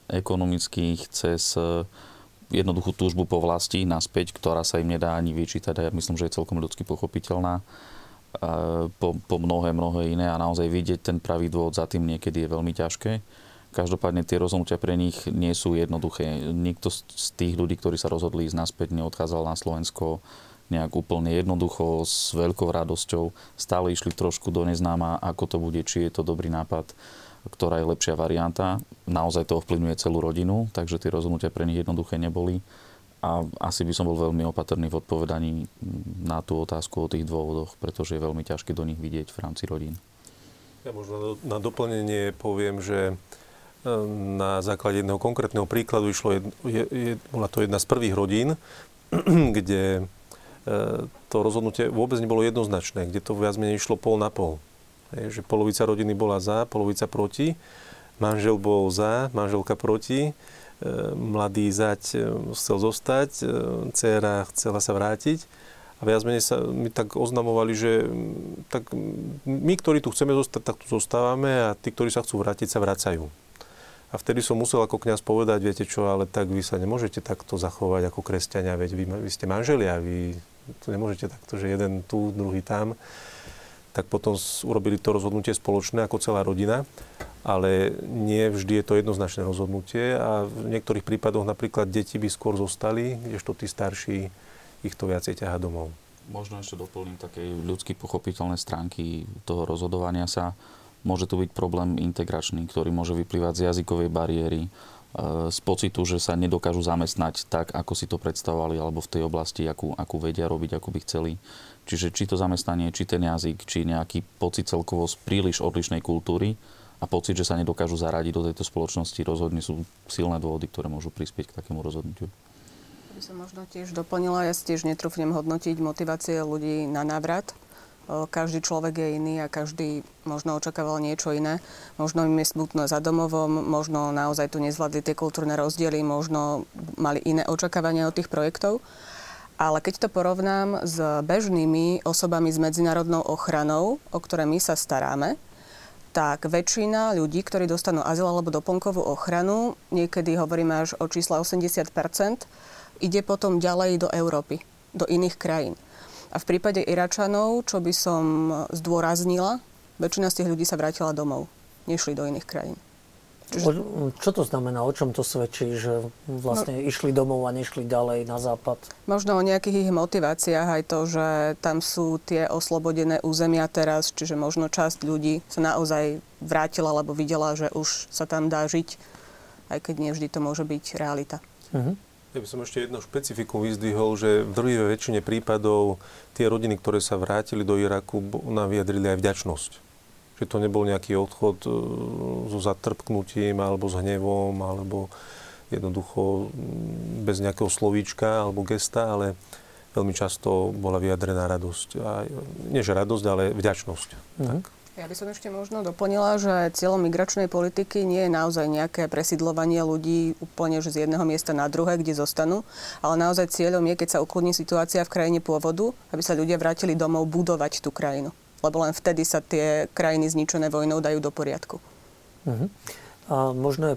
ekonomických cez e, jednoduchú túžbu po vlasti naspäť, ktorá sa im nedá ani vyčítať a ja myslím, že je celkom ľudsky pochopiteľná e, po, po mnohé, mnohé iné a naozaj vidieť ten pravý dôvod za tým niekedy je veľmi ťažké. Každopádne tie rozhodnutia pre nich nie sú jednoduché. Nikto z tých ľudí, ktorí sa rozhodli ísť naspäť, neodchádzal na Slovensko nejak úplne jednoducho, s veľkou radosťou. Stále išli trošku do neznáma, ako to bude, či je to dobrý nápad, ktorá je lepšia varianta. Naozaj to ovplyvňuje celú rodinu, takže tie rozhodnutia pre nich jednoduché neboli. a asi by som bol veľmi opatrný v odpovedaní na tú otázku o tých dôvodoch, pretože je veľmi ťažké do nich vidieť v rámci rodín. Ja možno na doplnenie poviem, že na základe jedného konkrétneho príkladu išlo, jedno, je, je, bola to jedna z prvých rodín, kde e, to rozhodnutie vôbec nebolo jednoznačné, kde to viac menej išlo pol na pol. Je, že polovica rodiny bola za, polovica proti, manžel bol za, manželka proti E, mladý zať e, chcel zostať, dcera chcela sa vrátiť. A viac menej sa mi tak oznamovali, že tak my, ktorí tu chceme zostať, tak tu zostávame a tí, ktorí sa chcú vrátiť, sa vracajú. A vtedy som musel ako kňaz povedať, viete čo, ale tak vy sa nemôžete takto zachovať ako kresťania, veď vy, vy ste manželia, vy to nemôžete takto, že jeden tu, druhý tam. Tak potom urobili to rozhodnutie spoločné ako celá rodina ale nie vždy je to jednoznačné rozhodnutie a v niektorých prípadoch napríklad deti by skôr zostali, kdežto tí starší ich to viacej ťaha domov. Možno ešte doplním také ľudsky pochopiteľné stránky toho rozhodovania sa. Môže tu byť problém integračný, ktorý môže vyplývať z jazykovej bariéry, e, z pocitu, že sa nedokážu zamestnať tak, ako si to predstavovali, alebo v tej oblasti, akú, akú vedia robiť, ako by chceli. Čiže či to zamestnanie, či ten jazyk, či nejaký pocit celkovo z príliš odlišnej kultúry, a pocit, že sa nedokážu zaradiť do tejto spoločnosti, rozhodne sú silné dôvody, ktoré môžu prispieť k takému rozhodnutiu. By som možno tiež doplnila, ja si tiež netrúfnem hodnotiť motivácie ľudí na návrat. Každý človek je iný a každý možno očakával niečo iné. Možno im je smutno za domovom, možno naozaj tu nezvládli tie kultúrne rozdiely, možno mali iné očakávania od tých projektov. Ale keď to porovnám s bežnými osobami s medzinárodnou ochranou, o ktoré my sa staráme, tak väčšina ľudí, ktorí dostanú azyl alebo doplnkovú ochranu, niekedy hovoríme až o čísla 80% ide potom ďalej do Európy, do iných krajín. A v prípade Iračanov, čo by som zdôraznila, väčšina z tých ľudí sa vrátila domov, nešli do iných krajín. Čiže... Čo to znamená? O čom to svedčí, že vlastne no, išli domov a nešli ďalej na západ? Možno o nejakých ich motiváciách aj to, že tam sú tie oslobodené územia teraz, čiže možno časť ľudí sa naozaj vrátila, lebo videla, že už sa tam dá žiť, aj keď nie vždy to môže byť realita. Uh-huh. Ja by som ešte jedno špecifikum vyzdvihol, že v druhej väčšine prípadov tie rodiny, ktoré sa vrátili do Iraku, nám vyjadrili aj vďačnosť že to nebol nejaký odchod e, so zatrpknutím alebo s hnevom alebo jednoducho bez nejakého slovíčka alebo gesta, ale veľmi často bola vyjadrená radosť. A, nie že radosť, ale vďačnosť. Mm-hmm. Tak. Ja by som ešte možno doplnila, že cieľom migračnej politiky nie je naozaj nejaké presidlovanie ľudí úplne že z jedného miesta na druhé, kde zostanú, ale naozaj cieľom je, keď sa ukludní situácia v krajine pôvodu, aby sa ľudia vrátili domov budovať tú krajinu lebo len vtedy sa tie krajiny zničené vojnou dajú do poriadku. Uh-huh. A možno je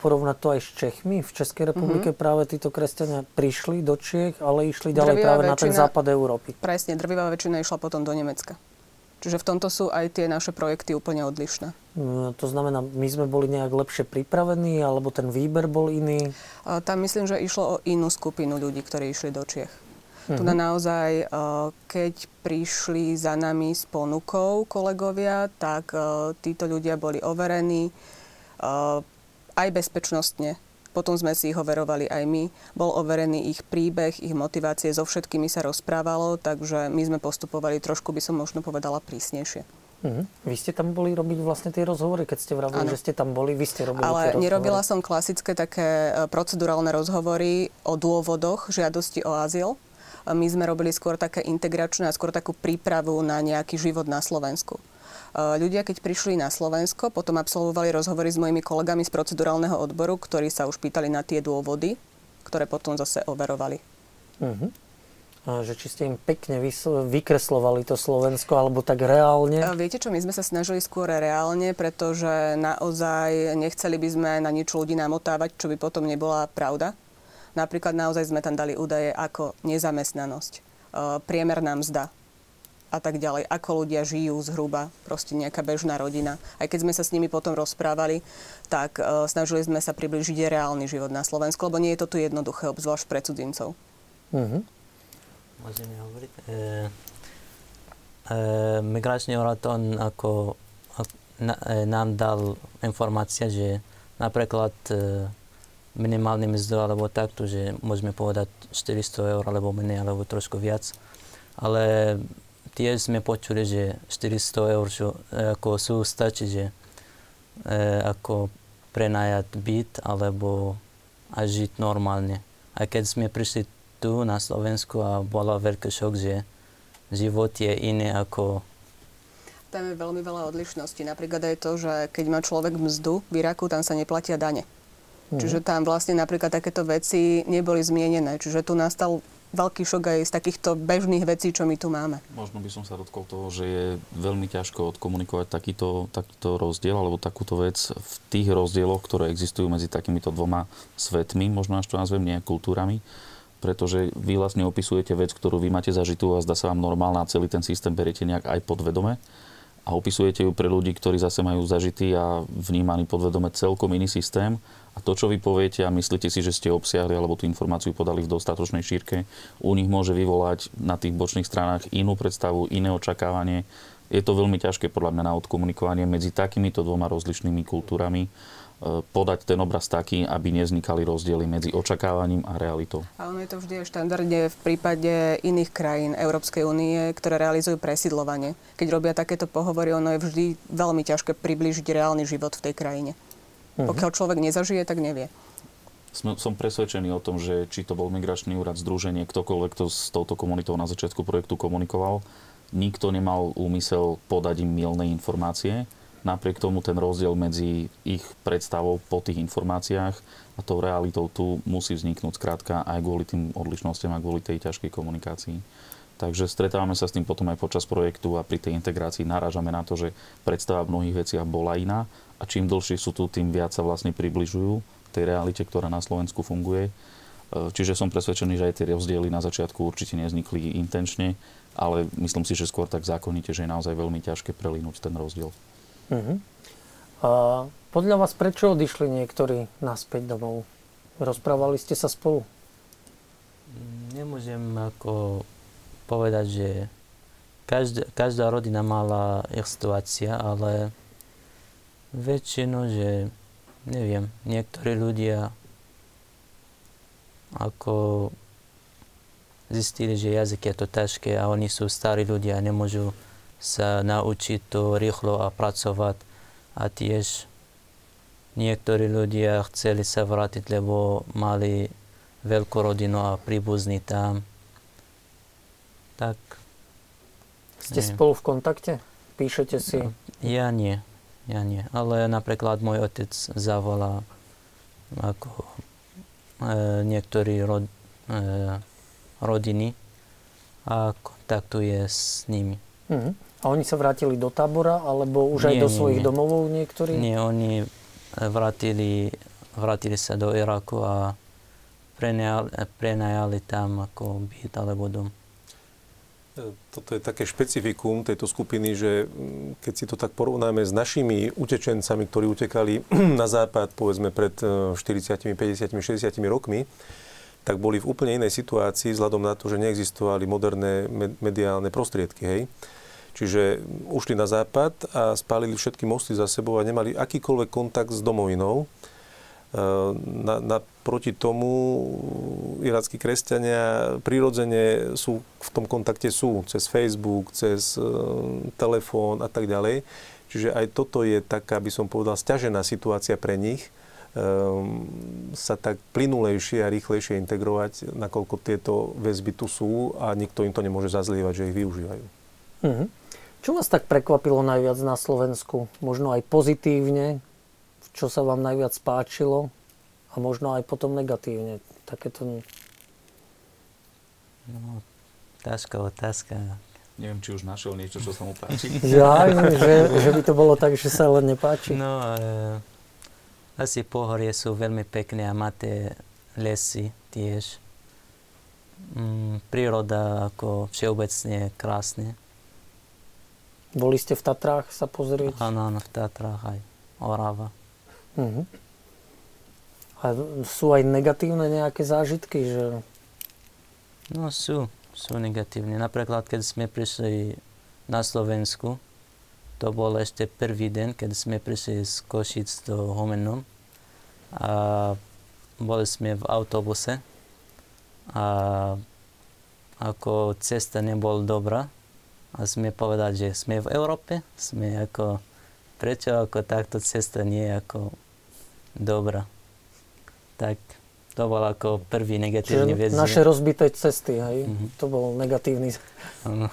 porovnať to aj s Čechmi. V Českej republike uh-huh. práve títo kresťania prišli do Čiech, ale išli ďalej drvivá práve väčšina, na ten západ Európy. Presne, drvivá väčšina išla potom do Nemecka. Čiže v tomto sú aj tie naše projekty úplne odlišné. No, to znamená, my sme boli nejak lepšie pripravení, alebo ten výber bol iný? Tam myslím, že išlo o inú skupinu ľudí, ktorí išli do Čiech. Uh-huh. Tu naozaj, eh, keď prišli za nami s ponukou kolegovia, tak eh, títo ľudia boli overení eh, aj bezpečnostne. Potom sme si ich overovali aj my. Bol overený ich príbeh, ich motivácie, so všetkými sa rozprávalo, takže my sme postupovali trošku, by som možno povedala, prísnejšie. Uh-huh. Vy ste tam boli robiť vlastne tie rozhovory, keď ste vravili, že ste tam boli, vy ste robili Ale tie nerobila som klasické také procedurálne rozhovory o dôvodoch žiadosti o azyl. My sme robili skôr také integračné a skôr takú prípravu na nejaký život na Slovensku. Ľudia, keď prišli na Slovensko, potom absolvovali rozhovory s mojimi kolegami z procedurálneho odboru, ktorí sa už pýtali na tie dôvody, ktoré potom zase overovali. Uh-huh. A že či ste im pekne vykreslovali to Slovensko, alebo tak reálne? Viete čo, my sme sa snažili skôr reálne, pretože naozaj nechceli by sme na niečo ľudí namotávať, čo by potom nebola pravda. Napríklad naozaj sme tam dali údaje ako nezamestnanosť, e, priemerná mzda a tak ďalej, ako ľudia žijú zhruba, proste nejaká bežná rodina. Aj keď sme sa s nimi potom rozprávali, tak uh, snažili sme sa približiť reálny život na Slovensku, lebo nie je to tu jednoduché, obzvlášť pre cudzincov. Uh-huh. Môžeme hovoriť? E, e, migračný úrad on ako, ako na, e, nám dal informácia, že napríklad e, minimálny mzdu alebo takto, že môžeme povedať 400 eur alebo menej alebo trošku viac. Ale tiež sme počuli, že 400 eur čo, ako sú stačí, že e, ako prenajať byt alebo a žiť normálne. A keď sme prišli tu na Slovensku a bola veľký šok, že život je iný ako tam je veľmi veľa odlišností. Napríklad aj to, že keď má človek mzdu v Iraku, tam sa neplatia dane. Mm. Čiže tam vlastne napríklad takéto veci neboli zmienené. Čiže tu nastal veľký šok aj z takýchto bežných vecí, čo my tu máme. Možno by som sa dotkol toho, že je veľmi ťažko odkomunikovať takýto, takýto rozdiel alebo takúto vec v tých rozdieloch, ktoré existujú medzi takýmito dvoma svetmi, možno až to nazvem nie kultúrami pretože vy vlastne opisujete vec, ktorú vy máte zažitú a zdá sa vám normálna a celý ten systém beriete nejak aj podvedome a opisujete ju pre ľudí, ktorí zase majú zažitý a vnímaný podvedome celkom iný systém a to, čo vy poviete a myslíte si, že ste obsiahli alebo tú informáciu podali v dostatočnej šírke, u nich môže vyvolať na tých bočných stranách inú predstavu, iné očakávanie. Je to veľmi ťažké podľa mňa na odkomunikovanie medzi takýmito dvoma rozličnými kultúrami E, podať ten obraz taký, aby nevznikali rozdiely medzi očakávaním a realitou. A ono je to vždy štandardne v prípade iných krajín Európskej únie, ktoré realizujú presídlovanie. Keď robia takéto pohovory, ono je vždy veľmi ťažké priblížiť reálny život v tej krajine. Uh-huh. Pokiaľ človek nezažije, tak nevie. Som, presvedčený o tom, že či to bol migračný úrad, združenie, ktokoľvek to s touto komunitou na začiatku projektu komunikoval, nikto nemal úmysel podať im milné informácie Napriek tomu ten rozdiel medzi ich predstavou po tých informáciách a tou realitou tu musí vzniknúť skrátka aj kvôli tým odlišnostiam a kvôli tej ťažkej komunikácii. Takže stretávame sa s tým potom aj počas projektu a pri tej integrácii narážame na to, že predstava v mnohých veciach bola iná a čím dlhšie sú tu, tým viac sa vlastne približujú tej realite, ktorá na Slovensku funguje. E, čiže som presvedčený, že aj tie rozdiely na začiatku určite neznikli intenčne, ale myslím si, že skôr tak zákonite, že je naozaj veľmi ťažké prelinúť ten rozdiel. Uh-huh. A podľa vás prečo odišli niektorí naspäť domov? Rozprávali ste sa spolu? Nemôžem ako povedať, že každá, každá rodina mala ich situácia, ale väčšinu, že neviem, niektorí ľudia ako zistili, že jazyk je to ťažké a oni sú starí ľudia a nemôžu sa naučiť to rýchlo a pracovať. A tiež niektorí ľudia chceli sa vrátiť, lebo mali veľkú rodinu a príbuzný tam. Tak. Ste neviem. spolu v kontakte? Píšete si? Ja nie. Ja nie. Ale napríklad môj otec zavolá ako e, niektorí rod, e, rodiny a kontaktuje s nimi. Mm-hmm. A oni sa vrátili do tábora, alebo už nie, aj do nie, svojich nie. domovov niektorí? Nie, oni vrátili, vrátili sa do Iraku a prenajali, prenajali tam ako byt alebo dom. Toto je také špecifikum tejto skupiny, že mm, keď si to tak porovnáme s našimi utečencami, ktorí utekali na západ, povedzme pred 40, 50, 60 rokmi, tak boli v úplne inej situácii vzhľadom na to, že neexistovali moderné mediálne prostriedky. Hej. Čiže ušli na západ a spálili všetky mosty za sebou a nemali akýkoľvek kontakt s domovinou. E, na, naproti tomu iráckí kresťania prirodzene sú, v tom kontakte sú cez Facebook, cez uh, telefón a tak ďalej. Čiže aj toto je taká, by som povedal, stiažená situácia pre nich um, sa tak plynulejšie a rýchlejšie integrovať, nakoľko tieto väzby tu sú a nikto im to nemôže zazlievať, že ich využívajú. Mm-hmm. Čo vás tak prekvapilo najviac na Slovensku? Možno aj pozitívne? Čo sa vám najviac páčilo? A možno aj potom negatívne? Takéto... No, ťažká otázka. Neviem, či už našiel niečo, čo sa mu páči. Ja, že, že by to bolo tak, že sa len nepáči. No, e, asi pohorie sú veľmi pekné a máte lesy tiež. Mm, príroda ako všeobecne krásne. Boli ste v Tatrách sa pozrieť? Áno, áno, v Tatrách aj Orava. Uh-huh. A sú aj negatívne nejaké zážitky? Že... No sú, sú negatívne. Napríklad, keď sme prišli na Slovensku, to bol ešte prvý deň, keď sme prišli z Košic do Homenom. A boli sme v autobuse a ako cesta nebola dobrá a sme povedali, že sme v Európe, sme ako, prečo ako takto cesta nie je ako dobrá. Tak to bol ako prvý negatívny vec. naše rozbité cesty, hej? Mm-hmm. To bol negatívny. Ano.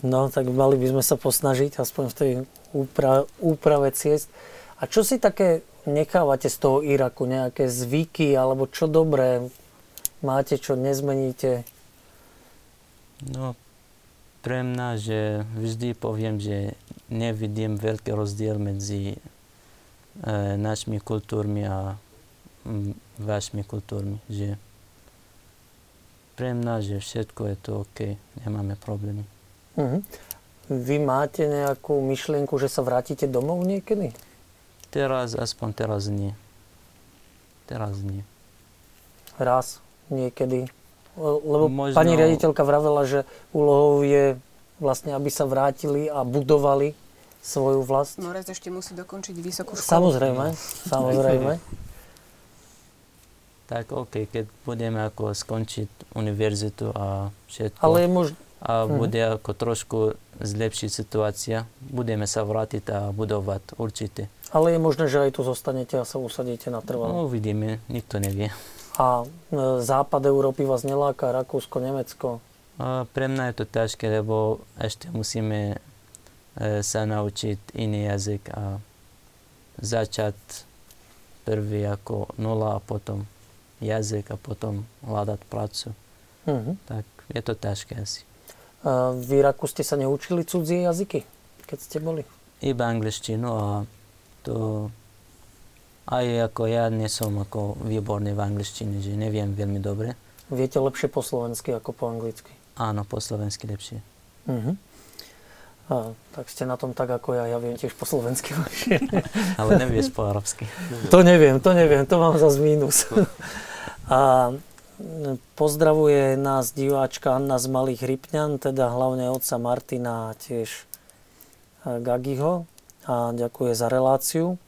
No, tak mali by sme sa posnažiť, aspoň v tej úpra- úprave ciest. A čo si také nechávate z toho Iraku? Nejaké zvyky, alebo čo dobré máte, čo nezmeníte? No, pre mňa, že vždy poviem, že nevidím veľký rozdiel medzi e, našimi kultúrmi a vašimi kultúrmi, že pre mňa, že všetko je to OK, nemáme problémy. Uh-huh. Vy máte nejakú myšlienku, že sa vrátite domov niekedy? Teraz, aspoň teraz nie. Teraz nie. Raz, niekedy? Lebo Možno... pani riaditeľka vravela, že úlohou je vlastne, aby sa vrátili a budovali svoju vlast. Morec ešte musí dokončiť vysokú školu. Samozrejme, samozrejme. tak OK, keď budeme ako skončiť univerzitu a všetko. Ale možno... A bude uh-huh. ako trošku zlepšiť situácia, budeme sa vrátiť a budovať určite. Ale je možné, že aj tu zostanete a sa usadíte na trvalo. No uvidíme, nikto nevie. A e, západ Európy vás neláka, Rakúsko, Nemecko? A pre mňa je to ťažké, lebo ešte musíme e, sa naučiť iný jazyk a začať prvý ako nula a potom jazyk a potom hľadať prácu. Uh-huh. Tak je to ťažké asi. A v Iraku ste sa neučili cudzie jazyky, keď ste boli? Iba angličtinu a to aj ako ja nie som ako výborný v angličtine, že neviem veľmi dobre. Viete lepšie po slovensky ako po anglicky? Áno, po slovensky lepšie. Uh-huh. A, tak ste na tom tak ako ja, ja viem tiež po slovensky lepšie. Ale nevieš po arabsky. to neviem, to neviem, to mám zase mínus. a pozdravuje nás diváčka Anna z Malých Rypňan, teda hlavne otca Martina a tiež Gagiho a ďakuje za reláciu.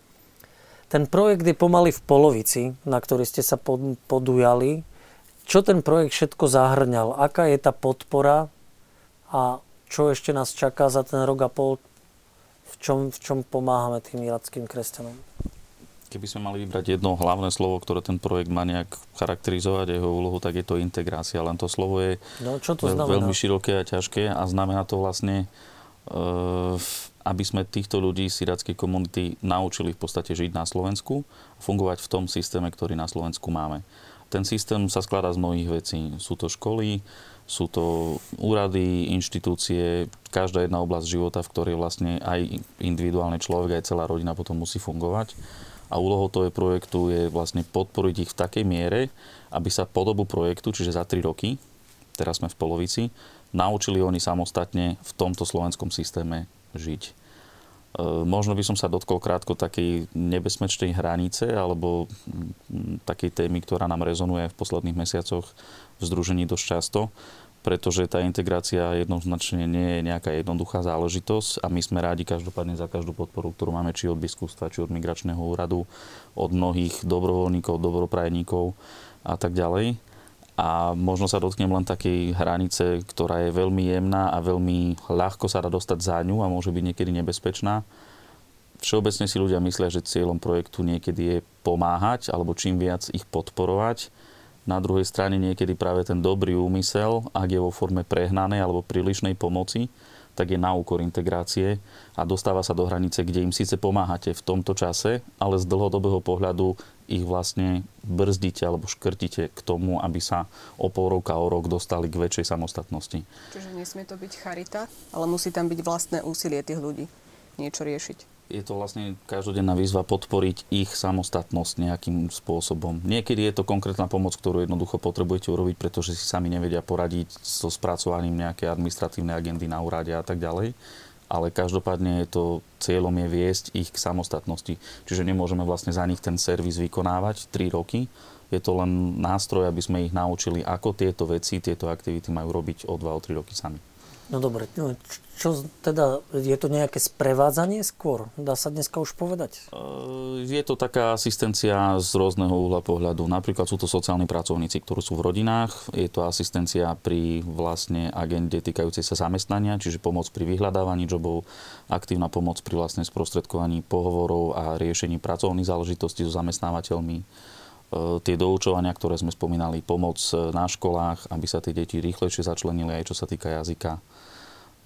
Ten projekt je pomaly v polovici, na ktorý ste sa podujali. Čo ten projekt všetko zahrňal? Aká je tá podpora a čo ešte nás čaká za ten rok a pol? V čom, v čom pomáhame tým irackým kresťanom? Keby sme mali vybrať jedno hlavné slovo, ktoré ten projekt má nejak charakterizovať, jeho úlohu, tak je to integrácia. Len to slovo je no, čo to veľ, veľmi široké a ťažké a znamená to vlastne uh, aby sme týchto ľudí z irackej komunity naučili v podstate žiť na Slovensku a fungovať v tom systéme, ktorý na Slovensku máme. Ten systém sa skladá z mnohých vecí. Sú to školy, sú to úrady, inštitúcie, každá jedna oblasť života, v ktorej vlastne aj individuálny človek, aj celá rodina potom musí fungovať. A úlohou toho projektu je vlastne podporiť ich v takej miere, aby sa po dobu projektu, čiže za 3 roky, teraz sme v polovici, naučili oni samostatne v tomto slovenskom systéme žiť. E, možno by som sa dotkol krátko takej nebezpečnej hranice alebo takej témy, ktorá nám rezonuje v posledných mesiacoch v združení dosť často, pretože tá integrácia jednoznačne nie je nejaká jednoduchá záležitosť a my sme rádi každopádne za každú podporu, ktorú máme či od biskupstva, či od migračného úradu, od mnohých dobrovoľníkov, dobroprajníkov a tak ďalej. A možno sa dotknem len takej hranice, ktorá je veľmi jemná a veľmi ľahko sa dá dostať za ňu a môže byť niekedy nebezpečná. Všeobecne si ľudia myslia, že cieľom projektu niekedy je pomáhať alebo čím viac ich podporovať. Na druhej strane niekedy práve ten dobrý úmysel, ak je vo forme prehnanej alebo prílišnej pomoci, tak je na úkor integrácie a dostáva sa do hranice, kde im síce pomáhate v tomto čase, ale z dlhodobého pohľadu ich vlastne brzdíte alebo škrtíte k tomu, aby sa o pol roka, o rok dostali k väčšej samostatnosti. Čiže nesmie to byť charita, ale musí tam byť vlastné úsilie tých ľudí niečo riešiť je to vlastne každodenná výzva podporiť ich samostatnosť nejakým spôsobom. Niekedy je to konkrétna pomoc, ktorú jednoducho potrebujete urobiť, pretože si sami nevedia poradiť so spracovaním nejaké administratívnej agendy na úrade a tak ďalej. Ale každopádne je to, cieľom je viesť ich k samostatnosti. Čiže nemôžeme vlastne za nich ten servis vykonávať 3 roky. Je to len nástroj, aby sme ich naučili, ako tieto veci, tieto aktivity majú robiť o 2 o 3 roky sami. No dobre, no, čo teda, je to nejaké sprevádzanie skôr? Dá sa dneska už povedať? Je to taká asistencia z rôzneho uhla pohľadu. Napríklad sú to sociálni pracovníci, ktorí sú v rodinách. Je to asistencia pri vlastne agende týkajúcej sa zamestnania, čiže pomoc pri vyhľadávaní jobov, aktívna pomoc pri vlastne sprostredkovaní pohovorov a riešení pracovných záležitostí so zamestnávateľmi tie doučovania, ktoré sme spomínali, pomoc e, na školách, aby sa tie deti rýchlejšie začlenili aj čo sa týka jazyka.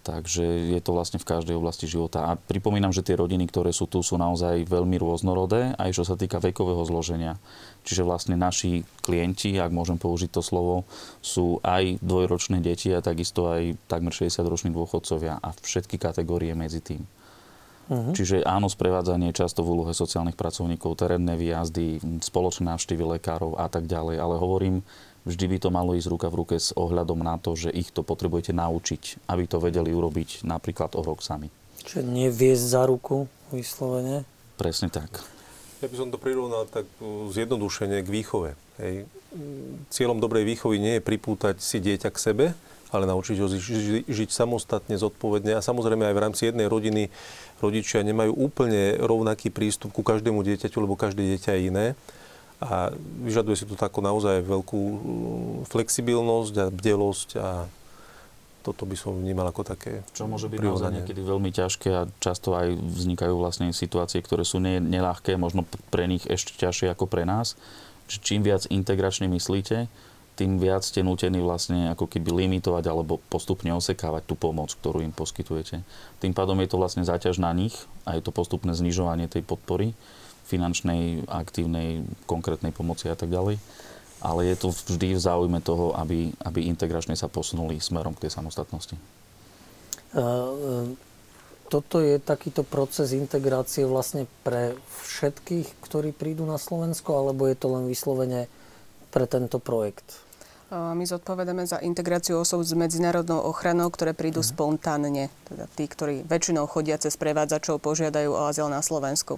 Takže je to vlastne v každej oblasti života. A pripomínam, že tie rodiny, ktoré sú tu, sú naozaj veľmi rôznorodé, aj čo sa týka vekového zloženia. Čiže vlastne naši klienti, ak môžem použiť to slovo, sú aj dvojročné deti a takisto aj takmer 60-roční dôchodcovia a všetky kategórie medzi tým. Uh-huh. Čiže áno, sprevádzanie často v úlohe sociálnych pracovníkov, terénne výjazdy, spoločné návštevy lekárov a tak ďalej. Ale hovorím, vždy by to malo ísť ruka v ruke s ohľadom na to, že ich to potrebujete naučiť, aby to vedeli urobiť napríklad o rok sami. Čiže neviesť za ruku vyslovene? Presne tak. Ja by som to prirovnal tak zjednodušene k výchove. Hej. Cieľom dobrej výchovy nie je pripútať si dieťa k sebe, ale naučiť ho ži- žiť samostatne, zodpovedne. A samozrejme aj v rámci jednej rodiny rodičia nemajú úplne rovnaký prístup ku každému dieťaťu, lebo každé dieťa je iné. A vyžaduje si to takú naozaj veľkú mm, flexibilnosť a bdelosť a toto by som vnímal ako také Čo môže byť naozaj niekedy veľmi ťažké a často aj vznikajú vlastne situácie, ktoré sú neľahké, možno pre nich ešte ťažšie ako pre nás. čím viac integračne myslíte, tým viac ste nútení vlastne ako keby limitovať alebo postupne osekávať tú pomoc, ktorú im poskytujete. Tým pádom je to vlastne záťaž na nich a je to postupné znižovanie tej podpory finančnej, aktívnej, konkrétnej pomoci a tak ďalej. Ale je to vždy v záujme toho, aby, aby integračne sa posunuli smerom k tej samostatnosti. Toto je takýto proces integrácie vlastne pre všetkých, ktorí prídu na Slovensko, alebo je to len vyslovene pre tento projekt? My zodpovedáme za integráciu osob s medzinárodnou ochranou, ktoré prídu uh-huh. spontánne. Teda tí, ktorí väčšinou chodia cez prevádzačov, požiadajú o azyl na Slovensku.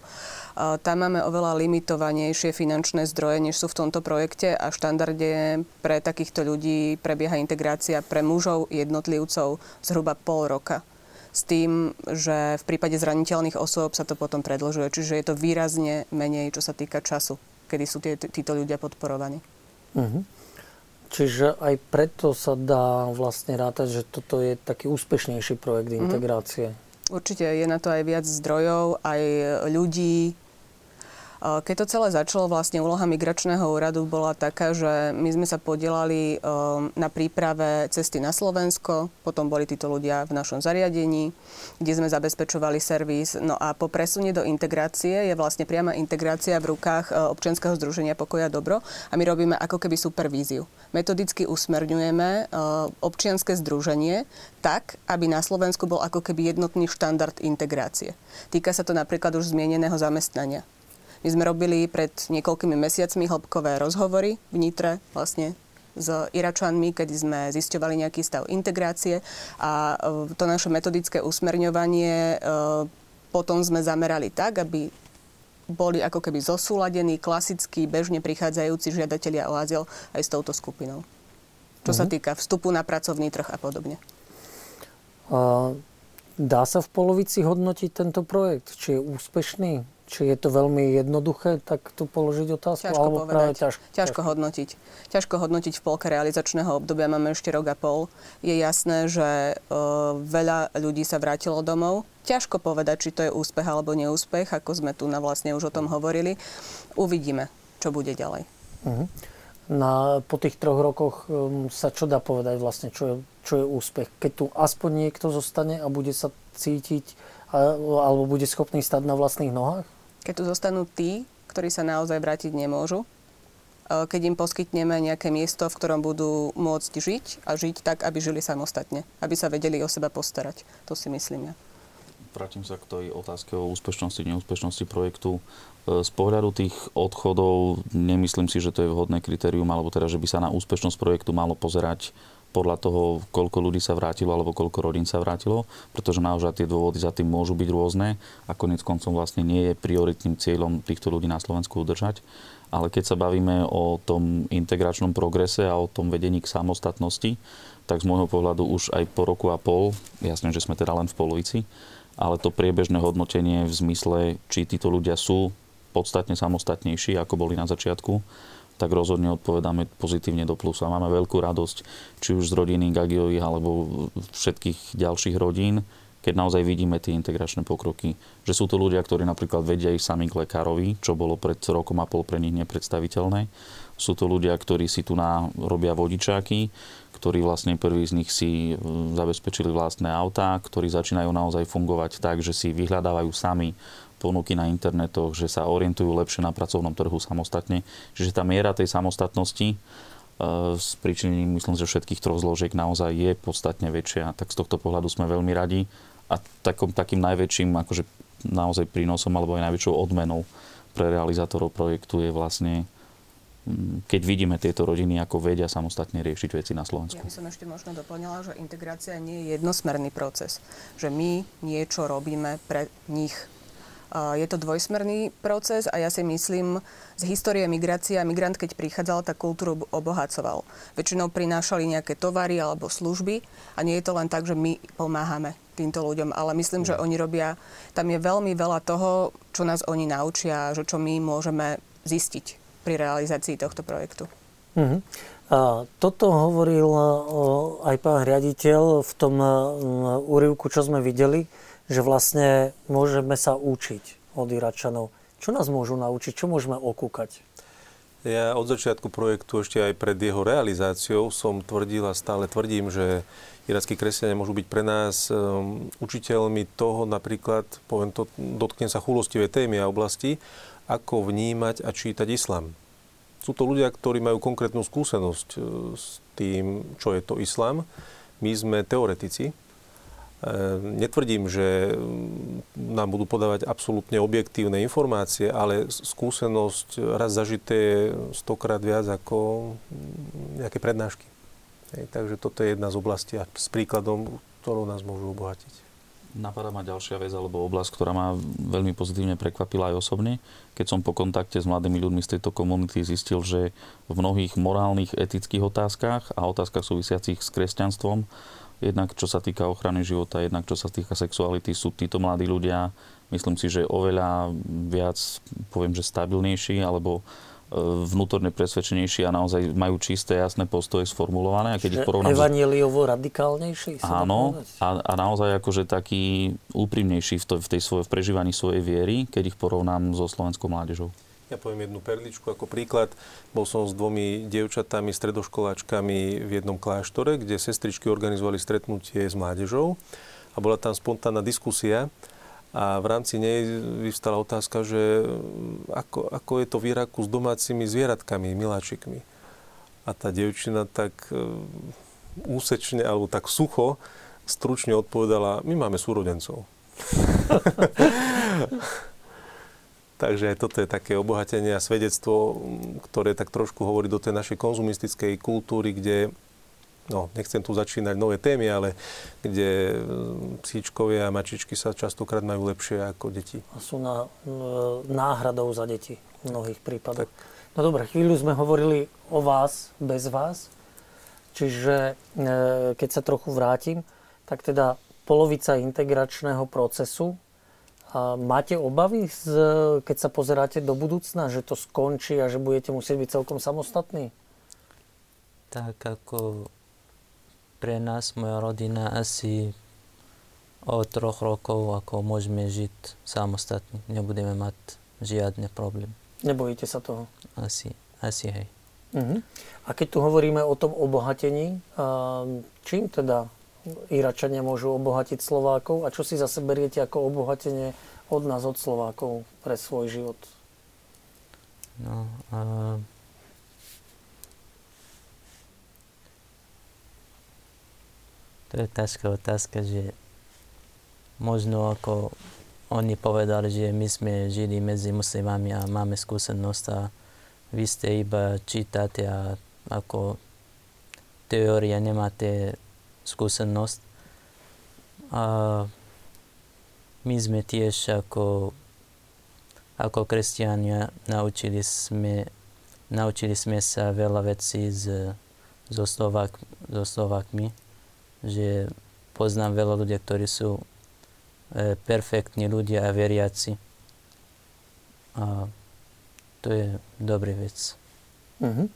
Tam máme oveľa limitovanejšie finančné zdroje, než sú v tomto projekte a štandarde pre takýchto ľudí prebieha integrácia pre mužov jednotlivcov zhruba pol roka s tým, že v prípade zraniteľných osôb sa to potom predlžuje. Čiže je to výrazne menej, čo sa týka času, kedy sú tí, títo ľudia podporovaní. Uh-huh. Čiže aj preto sa dá vlastne rátať, že toto je taký úspešnejší projekt uh-huh. integrácie. Určite je na to aj viac zdrojov, aj ľudí, keď to celé začalo, vlastne úloha migračného úradu bola taká, že my sme sa podielali um, na príprave cesty na Slovensko, potom boli títo ľudia v našom zariadení, kde sme zabezpečovali servis. No a po presune do integrácie je vlastne priama integrácia v rukách uh, občianskeho združenia Pokoja Dobro a my robíme ako keby supervíziu. Metodicky usmerňujeme občianske združenie tak, aby na Slovensku bol ako keby jednotný štandard integrácie. Týka sa to napríklad už zmieneného zamestnania. My sme robili pred niekoľkými mesiacmi hĺbkové rozhovory v Nitre vlastne s Iračanmi, kedy sme zisťovali nejaký stav integrácie a e, to naše metodické usmerňovanie e, potom sme zamerali tak, aby boli ako keby zosúladení klasickí, bežne prichádzajúci žiadatelia o azyl aj s touto skupinou. Čo mm-hmm. sa mhm. týka vstupu na pracovný trh a podobne. A dá sa v polovici hodnotiť tento projekt? Či je úspešný? Či je to veľmi jednoduché, tak tu položiť otázku? Ťažko alebo povedať. Práve ťažko, ťažko hodnotiť. Ťažko hodnotiť v polke realizačného obdobia, máme ešte rok a pol. Je jasné, že uh, veľa ľudí sa vrátilo domov. Ťažko povedať, či to je úspech alebo neúspech, ako sme tu na vlastne už o tom hovorili. Uvidíme, čo bude ďalej. Uh-huh. Na, po tých troch rokoch um, sa čo dá povedať vlastne, čo je, čo je úspech? Keď tu aspoň niekto zostane a bude sa cítiť alebo bude schopný stať na vlastných nohách? Keď tu zostanú tí, ktorí sa naozaj vrátiť nemôžu, e, keď im poskytneme nejaké miesto, v ktorom budú môcť žiť a žiť tak, aby žili samostatne, aby sa vedeli o seba postarať. To si myslím ja. Vrátim sa k tej otázke o úspešnosti, neúspešnosti projektu. E, z pohľadu tých odchodov nemyslím si, že to je vhodné kritérium, alebo teda, že by sa na úspešnosť projektu malo pozerať podľa toho, koľko ľudí sa vrátilo alebo koľko rodín sa vrátilo, pretože naozaj tie dôvody za tým môžu byť rôzne a konec koncom vlastne nie je prioritným cieľom týchto ľudí na Slovensku udržať. Ale keď sa bavíme o tom integračnom progrese a o tom vedení k samostatnosti, tak z môjho pohľadu už aj po roku a pol, jasne, že sme teda len v polovici, ale to priebežné hodnotenie v zmysle, či títo ľudia sú podstatne samostatnejší, ako boli na začiatku, tak rozhodne odpovedáme pozitívne do plusu. A máme veľkú radosť, či už z rodiny Gagiových alebo všetkých ďalších rodín, keď naozaj vidíme tie integračné pokroky. Že sú to ľudia, ktorí napríklad vedia ísť sami k lekárovi, čo bolo pred rokom a pol pre nich nepredstaviteľné. Sú to ľudia, ktorí si tu na, robia vodičáky, ktorí vlastne prví z nich si e, zabezpečili vlastné autá, ktorí začínajú naozaj fungovať tak, že si vyhľadávajú sami ponuky na internetoch, že sa orientujú lepšie na pracovnom trhu samostatne. Čiže tá miera tej samostatnosti s e, príčinením, myslím, že všetkých troch zložiek naozaj je podstatne väčšia. Tak z tohto pohľadu sme veľmi radi. A takom, takým najväčším akože naozaj prínosom alebo aj najväčšou odmenou pre realizátorov projektu je vlastne mm, keď vidíme tieto rodiny, ako vedia samostatne riešiť veci na Slovensku. Ja by som ešte možno doplnila, že integrácia nie je jednosmerný proces. Že my niečo robíme pre nich je to dvojsmerný proces a ja si myslím, z histórie migrácie a migrant, keď prichádzal, tak kultúru obohacoval. Väčšinou prinášali nejaké tovary alebo služby a nie je to len tak, že my pomáhame týmto ľuďom, ale myslím, že oni robia, tam je veľmi veľa toho, čo nás oni naučia, že čo my môžeme zistiť pri realizácii tohto projektu. Uh-huh. A toto hovoril aj pán riaditeľ v tom úrivku, čo sme videli že vlastne môžeme sa učiť od Iračanov. Čo nás môžu naučiť? Čo môžeme okúkať? Ja od začiatku projektu, ešte aj pred jeho realizáciou, som tvrdil a stále tvrdím, že irackí kresťania môžu byť pre nás um, učiteľmi toho, napríklad, poviem to, dotknem sa chulostivé témy a oblasti, ako vnímať a čítať islám. Sú to ľudia, ktorí majú konkrétnu skúsenosť uh, s tým, čo je to islám. My sme teoretici, Ehm, netvrdím, že mm, nám budú podávať absolútne objektívne informácie, ale skúsenosť raz zažité stokrát viac ako mm, nejaké prednášky. Takže toto je jedna z oblastí a s príkladom, ktorou nás môžu obohatiť. Napadá ma ďalšia vec alebo oblasť, ktorá ma veľmi pozitívne prekvapila aj osobne. Keď som po kontakte s mladými ľuďmi z tejto komunity zistil, že v mnohých morálnych, etických otázkach a otázkach súvisiacich s kresťanstvom Jednak čo sa týka ochrany života, jednak čo sa týka sexuality, sú títo mladí ľudia, myslím si, že oveľa viac, poviem, že stabilnejší, alebo e, vnútorne presvedčenejší a naozaj majú čisté, jasné postoje sformulované. A keď ich porovnám... Evangeliovo radikálnejší? Áno, a, a naozaj akože taký úprimnejší v, to, v, tej svoj, v prežívaní svojej viery, keď ich porovnám so slovenskou mládežou. Ja poviem jednu perličku ako príklad. Bol som s dvomi dievčatami, stredoškoláčkami v jednom kláštore, kde sestričky organizovali stretnutie s mládežou a bola tam spontánna diskusia a v rámci nej vyvstala otázka, že ako, ako je to v Iraku s domácimi zvieratkami, miláčikmi. A tá dievčina tak e, úsečne alebo tak sucho, stručne odpovedala, my máme súrodencov. Takže toto je také obohatenie a svedectvo, ktoré tak trošku hovorí do tej našej konzumistickej kultúry, kde no, nechcem tu začínať nové témy, ale kde mm, psíčkovia a mačičky sa častokrát majú lepšie ako deti. A sú na, náhradou za deti v mnohých prípadoch. Tak. No dobre, chvíľu sme hovorili o vás, bez vás. Čiže e, keď sa trochu vrátim, tak teda polovica integračného procesu máte obavy, z, keď sa pozeráte do budúcna, že to skončí a že budete musieť byť celkom samostatní? Tak ako pre nás, moja rodina, asi o troch rokov ako môžeme žiť samostatne. Nebudeme mať žiadne problém. Nebojíte sa toho? Asi, asi hej. Uh-huh. A keď tu hovoríme o tom obohatení, čím teda Iračania môžu obohatiť Slovákov a čo si zase beriete ako obohatenie od nás, od Slovákov pre svoj život? No, uh... To je ťažká otázka, že možno ako oni povedali, že my sme žili medzi muslimami a máme skúsenosť a vy ste iba čítate a ako teórie, nemáte skúsenosť. A my sme tiež ako, ako kresťania naučili sme, naučili sme sa veľa vecí z, so, Slovák, so Slovákmi, že poznám veľa ľudí, ktorí sú e, perfektní ľudia a veriaci. A to je dobrý vec. Mhm.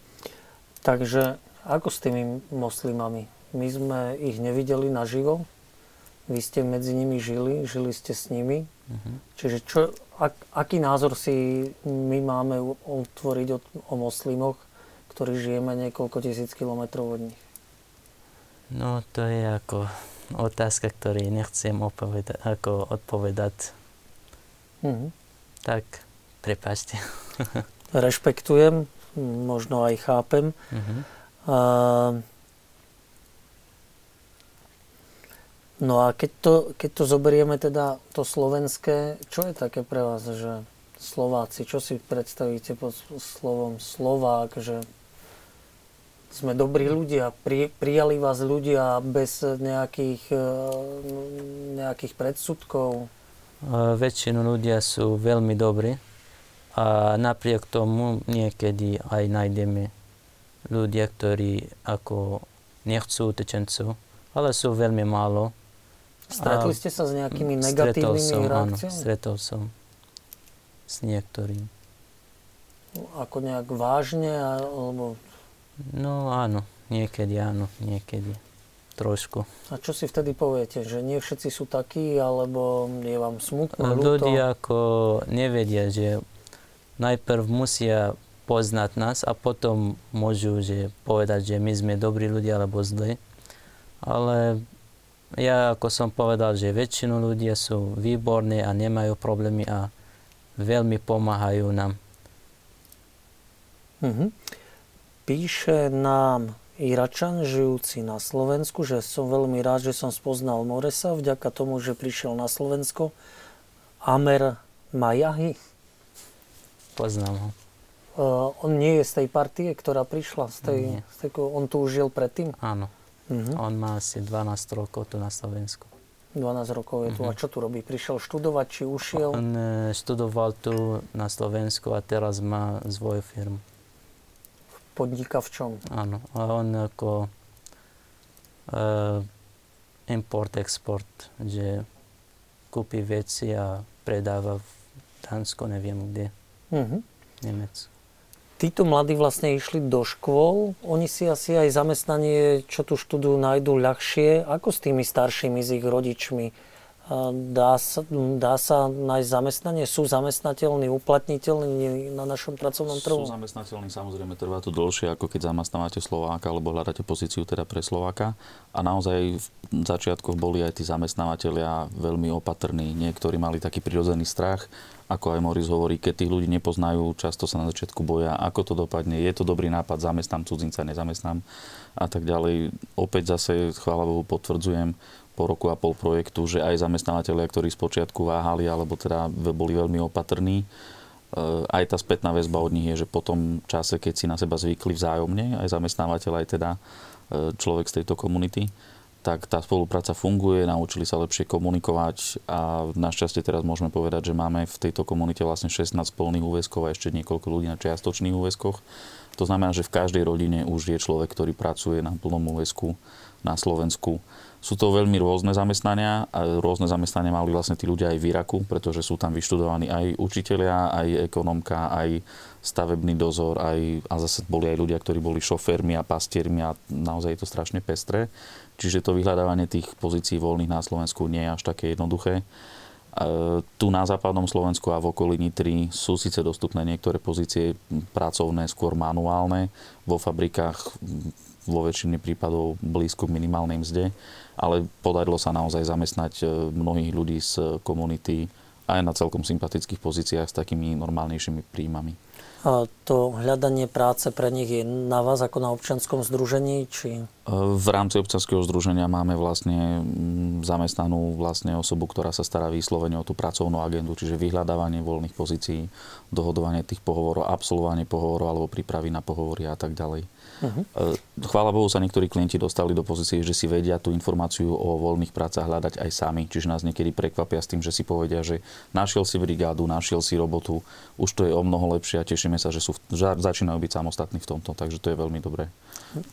Takže ako s tými moslimami? My sme ich nevideli naživo, vy ste medzi nimi žili, žili ste s nimi. Uh-huh. Čiže čo, ak, aký názor si my máme otvoriť o, o moslimoch, ktorí žijeme niekoľko tisíc kilometrov od nich? No to je ako otázka, ktorý nechcem opoveda- ako odpovedať. Uh-huh. Tak, prepačte. Rešpektujem, možno aj chápem. Uh-huh. Uh, No a keď to, keď to zoberieme teda to slovenské, čo je také pre vás, že Slováci, čo si predstavíte pod slovom Slovák, že sme dobrí ľudia, pri, prijali vás ľudia bez nejakých, e, nejakých predsudkov? Väčšinu ľudia sú veľmi dobrí a napriek tomu niekedy aj nájdeme ľudia, ktorí ako nechcú utečencov, ale sú veľmi málo Stretli ste sa s nejakými negatívnymi som, reakciami? Áno, stretol som s niektorým. Ako nejak vážne? Alebo... No áno, niekedy áno, niekedy. Trošku. A čo si vtedy poviete? Že nie všetci sú takí, alebo je vám smutno, ľúto? Ľudia ako nevedia, že najprv musia poznať nás a potom môžu že povedať, že my sme dobrí ľudia alebo zlí. Ale ja, ako som povedal, že väčšinu ľudia sú výborní a nemajú problémy a veľmi pomáhajú nám. Mm-hmm. Píše nám Iračan, žijúci na Slovensku, že som veľmi rád, že som spoznal Moresa vďaka tomu, že prišiel na Slovensko. Amer Majahy. Poznám ho. Uh, on nie je z tej partie, ktorá prišla. Z tej, z tej, on tu už žil predtým? Áno. Uh-huh. On má asi 12 rokov tu na Slovensku. 12 rokov je tu. Uh-huh. A čo tu robí? Prišiel študovať, či ušiel? On e, študoval tu na Slovensku a teraz má svoju firmu. Podniká v čom? Áno. A on ako uh, import-export, že kúpi veci a predáva v Dánsku, neviem kde. Uh-huh. Nemecku títo mladí vlastne išli do škôl, oni si asi aj zamestnanie, čo tu študujú, nájdú ľahšie. Ako s tými staršími, s ich rodičmi? Dá sa, dá sa nájsť zamestnanie? Sú zamestnateľní, uplatniteľní na našom pracovnom trhu? Sú zamestnateľní, samozrejme trvá to dlhšie, ako keď zamestnávate Slováka alebo hľadáte pozíciu teda pre Slováka. A naozaj v začiatkoch boli aj tí zamestnávateľia veľmi opatrní. Niektorí mali taký prirodzený strach, ako aj Moris hovorí, keď tých ľudí nepoznajú, často sa na začiatku boja, ako to dopadne, je to dobrý nápad, zamestnám cudzinca, nezamestnám a tak ďalej. Opäť zase, chvála Bohu, potvrdzujem, po roku a pol projektu, že aj zamestnávateľia, ktorí spočiatku váhali alebo teda boli veľmi opatrní, e, aj tá spätná väzba od nich je, že po tom čase, keď si na seba zvykli vzájomne, aj zamestnávateľ, aj teda e, človek z tejto komunity, tak tá spolupráca funguje, naučili sa lepšie komunikovať a našťastie teraz môžeme povedať, že máme v tejto komunite vlastne 16 plných úväzkov a ešte niekoľko ľudí na čiastočných úväzkoch. To znamená, že v každej rodine už je človek, ktorý pracuje na plnom úväzku na Slovensku sú to veľmi rôzne zamestnania a rôzne zamestnania mali vlastne tí ľudia aj v Iraku, pretože sú tam vyštudovaní aj učitelia, aj ekonomka, aj stavebný dozor, aj, a zase boli aj ľudia, ktorí boli šoférmi a pastiermi a naozaj je to strašne pestré. Čiže to vyhľadávanie tých pozícií voľných na Slovensku nie je až také jednoduché. Tu na západnom Slovensku a v okolí Nitry sú síce dostupné niektoré pozície pracovné, skôr manuálne. Vo fabrikách vo väčšine prípadov blízko k minimálnej mzde, ale podarilo sa naozaj zamestnať e, mnohých ľudí z komunity aj na celkom sympatických pozíciách s takými normálnejšími príjmami. A to hľadanie práce pre nich je na vás ako na občianskom združení? Či... V rámci občanského združenia máme vlastne mm, zamestnanú vlastne osobu, ktorá sa stará vyslovene o tú pracovnú agendu, čiže vyhľadávanie voľných pozícií, dohodovanie tých pohovorov, absolvovanie pohovorov alebo prípravy na pohovory a tak ďalej. Uh-huh. Chvála Bohu sa niektorí klienti dostali do pozície, že si vedia tú informáciu o voľných prácach hľadať aj sami. Čiže nás niekedy prekvapia s tým, že si povedia, že našiel si brigádu, našiel si robotu, už to je o mnoho lepšie a tešíme sa, že sú, začínajú byť samostatní v tomto, takže to je veľmi dobré.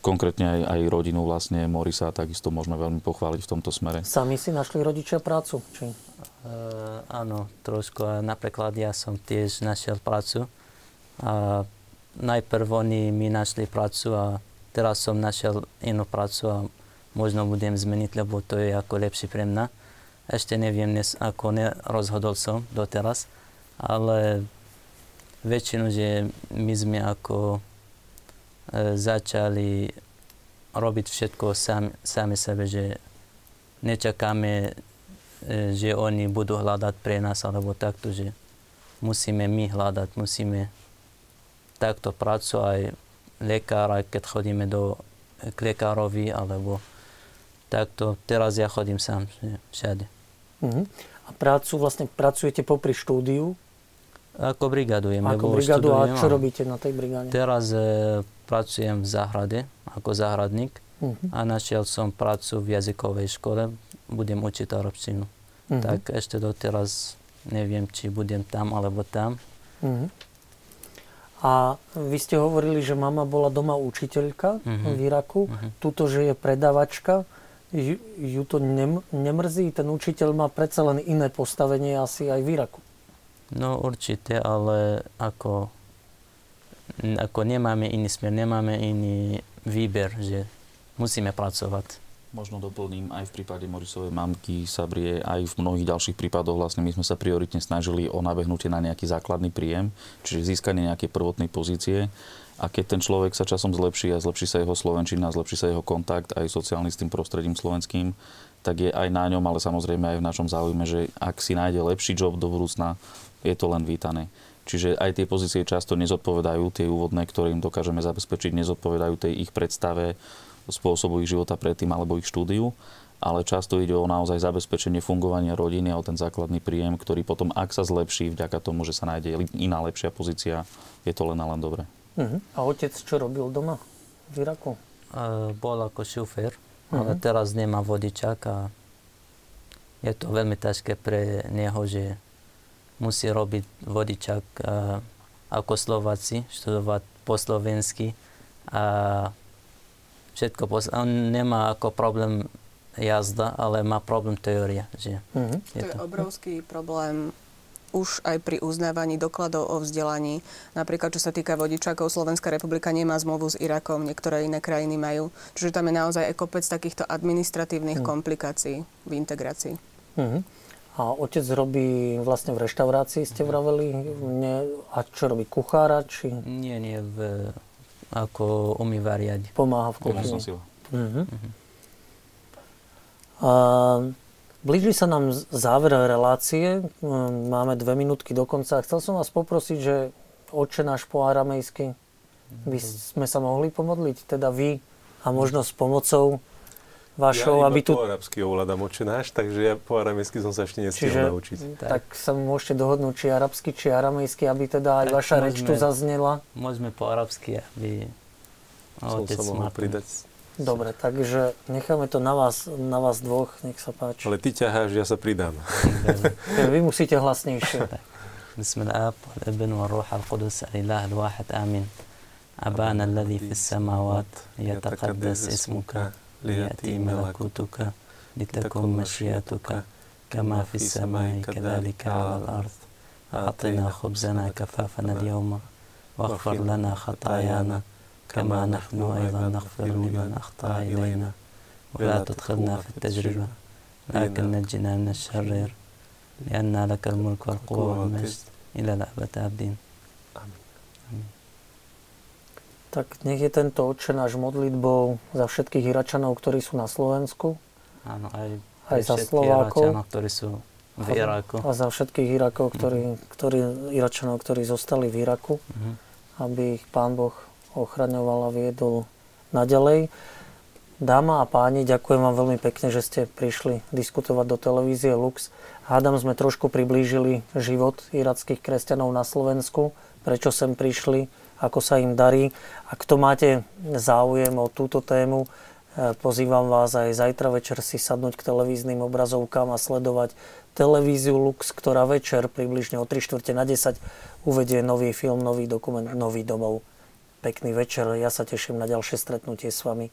Konkrétne aj, aj rodinu vlastne Morisa takisto môžeme veľmi pochváliť v tomto smere. Sami si našli rodičia prácu? Či? Uh, áno, trošku. Napríklad ja som tiež našiel prácu. A najprv oni mi našli prácu a teraz som našiel inú prácu a možno budem zmeniť, lebo to je ako lepšie pre mňa. Ešte neviem, ako nerozhodol som doteraz, ale väčšinu, že my sme ako e, začali robiť všetko sami, sami sebe, že nečakáme, e, že oni budú hľadať pre nás, alebo takto, že musíme my hľadať, musíme takto prácu aj lekár, aj keď chodíme do, k lekárovi, alebo takto. Teraz ja chodím sám všade. Uh-huh. A prácu vlastne pracujete popri štúdiu? Ako brigadujem. Ako brigadu a čo robíte na tej brigáde? Teraz e, pracujem v záhrade ako záhradník uh-huh. a našiel som prácu v jazykovej škole. Budem učiť arabčinu. Uh-huh. Tak ešte doteraz neviem, či budem tam alebo tam. Uh-huh. A vy ste hovorili, že mama bola doma učiteľka uh-huh. v Iraku. Uh-huh. Tuto, že je predavačka. Ju, ju to nem, nemrzí? Ten učiteľ má predsa len iné postavenie asi aj v Iraku. No určite, ale ako, ako nemáme iný smer, nemáme iný výber, že musíme pracovať možno doplním, aj v prípade Morisovej mamky, Sabrie, aj v mnohých ďalších prípadoch vlastne my sme sa prioritne snažili o nabehnutie na nejaký základný príjem, čiže získanie nejakej prvotnej pozície. A keď ten človek sa časom zlepší a zlepší sa jeho slovenčina, zlepší sa jeho kontakt aj sociálny s tým prostredím slovenským, tak je aj na ňom, ale samozrejme aj v našom záujme, že ak si nájde lepší job do budúcna, je to len vítané. Čiže aj tie pozície často nezodpovedajú, tie úvodné, ktoré im dokážeme zabezpečiť, nezodpovedajú tej ich predstave spôsobu ich života predtým alebo ich štúdiu, ale často ide o naozaj zabezpečenie fungovania rodiny a o ten základný príjem, ktorý potom, ak sa zlepší vďaka tomu, že sa nájde iná lepšia pozícia, je to len a len dobre. Uh-huh. A otec čo robil doma v Iraku? Uh, bol ako šofér, uh-huh. ale teraz nemá vodičák a je to veľmi ťažké pre neho, že musí robiť vodičák uh, ako Slováci, študovať po slovensky a všetko pos- On nemá ako problém jazda, ale má problém teória. Že mm-hmm. je to, to je obrovský problém už aj pri uznávaní dokladov o vzdelaní. Napríklad, čo sa týka vodičákov, Slovenská republika nemá zmluvu s Irakom, niektoré iné krajiny majú. Čiže tam je naozaj aj kopec takýchto administratívnych mm. komplikácií v integrácii. Mm-hmm. A otec robí vlastne v reštaurácii, ste vraveli? Nie, a čo robí, kuchára? Či... Nie, nie, v ako umýva. Pomáha v kuchyni. Uh-huh. Uh-huh. A blíži sa nám záver relácie. Máme dve minútky do konca. Chcel som vás poprosiť, že oče náš po aramejsky by sme sa mohli pomodliť, teda vy a možno s pomocou vašou, ja aby tu... po arabsky ovládam náš, takže ja po aramejsky som sa ešte nestihol naučiť. Tak. tak sa môžete dohodnúť, či arabsky, či aramejsky, aby teda aj tak vaša môžeme, reč tu zaznela. Môžeme po arabsky, aby som sa mohol pridať. Dobre, takže necháme to na vás, na vás dvoch, nech sa páči. Ale ty ťaháš, ja sa pridám. Vy musíte hlasnejšie. بسم الآب والابن والروح القدس الإله الواحد آمين أبانا الذي في السماوات يتقدس اسمك ليأتي ملكوتك لتكن مشيئتك كما في السماء كذلك على الأرض. أعطنا خبزنا كفافنا اليوم واغفر لنا خطايانا كما نحن أيضا نغفر لمن أخطأ إلينا. ولا تدخلنا في التجربة لكن نجنا من الشرير لأن لك الملك والقوة والمجد. إلى الأبد آمين. Tak nech je tento oče náš modlitbou za všetkých Iračanov, ktorí sú na Slovensku. Áno, aj, aj za Slovákov. Iračanov, ktorí sú v Iraku. A za všetkých Irakov, ktorí, mm-hmm. ktorí, Iračanov, ktorí zostali v Iraku. Mm-hmm. Aby ich Pán Boh ochraňoval a viedol naďalej. Dáma a páni, ďakujem vám veľmi pekne, že ste prišli diskutovať do televízie Lux. Hádam sme trošku priblížili život irackých kresťanov na Slovensku, prečo sem prišli, ako sa im darí. Ak to máte záujem o túto tému, e, pozývam vás aj zajtra večer si sadnúť k televíznym obrazovkám a sledovať televíziu Lux, ktorá večer približne o 3 čtvrte na 10 uvedie nový film, nový dokument, nový domov. Pekný večer, ja sa teším na ďalšie stretnutie s vami.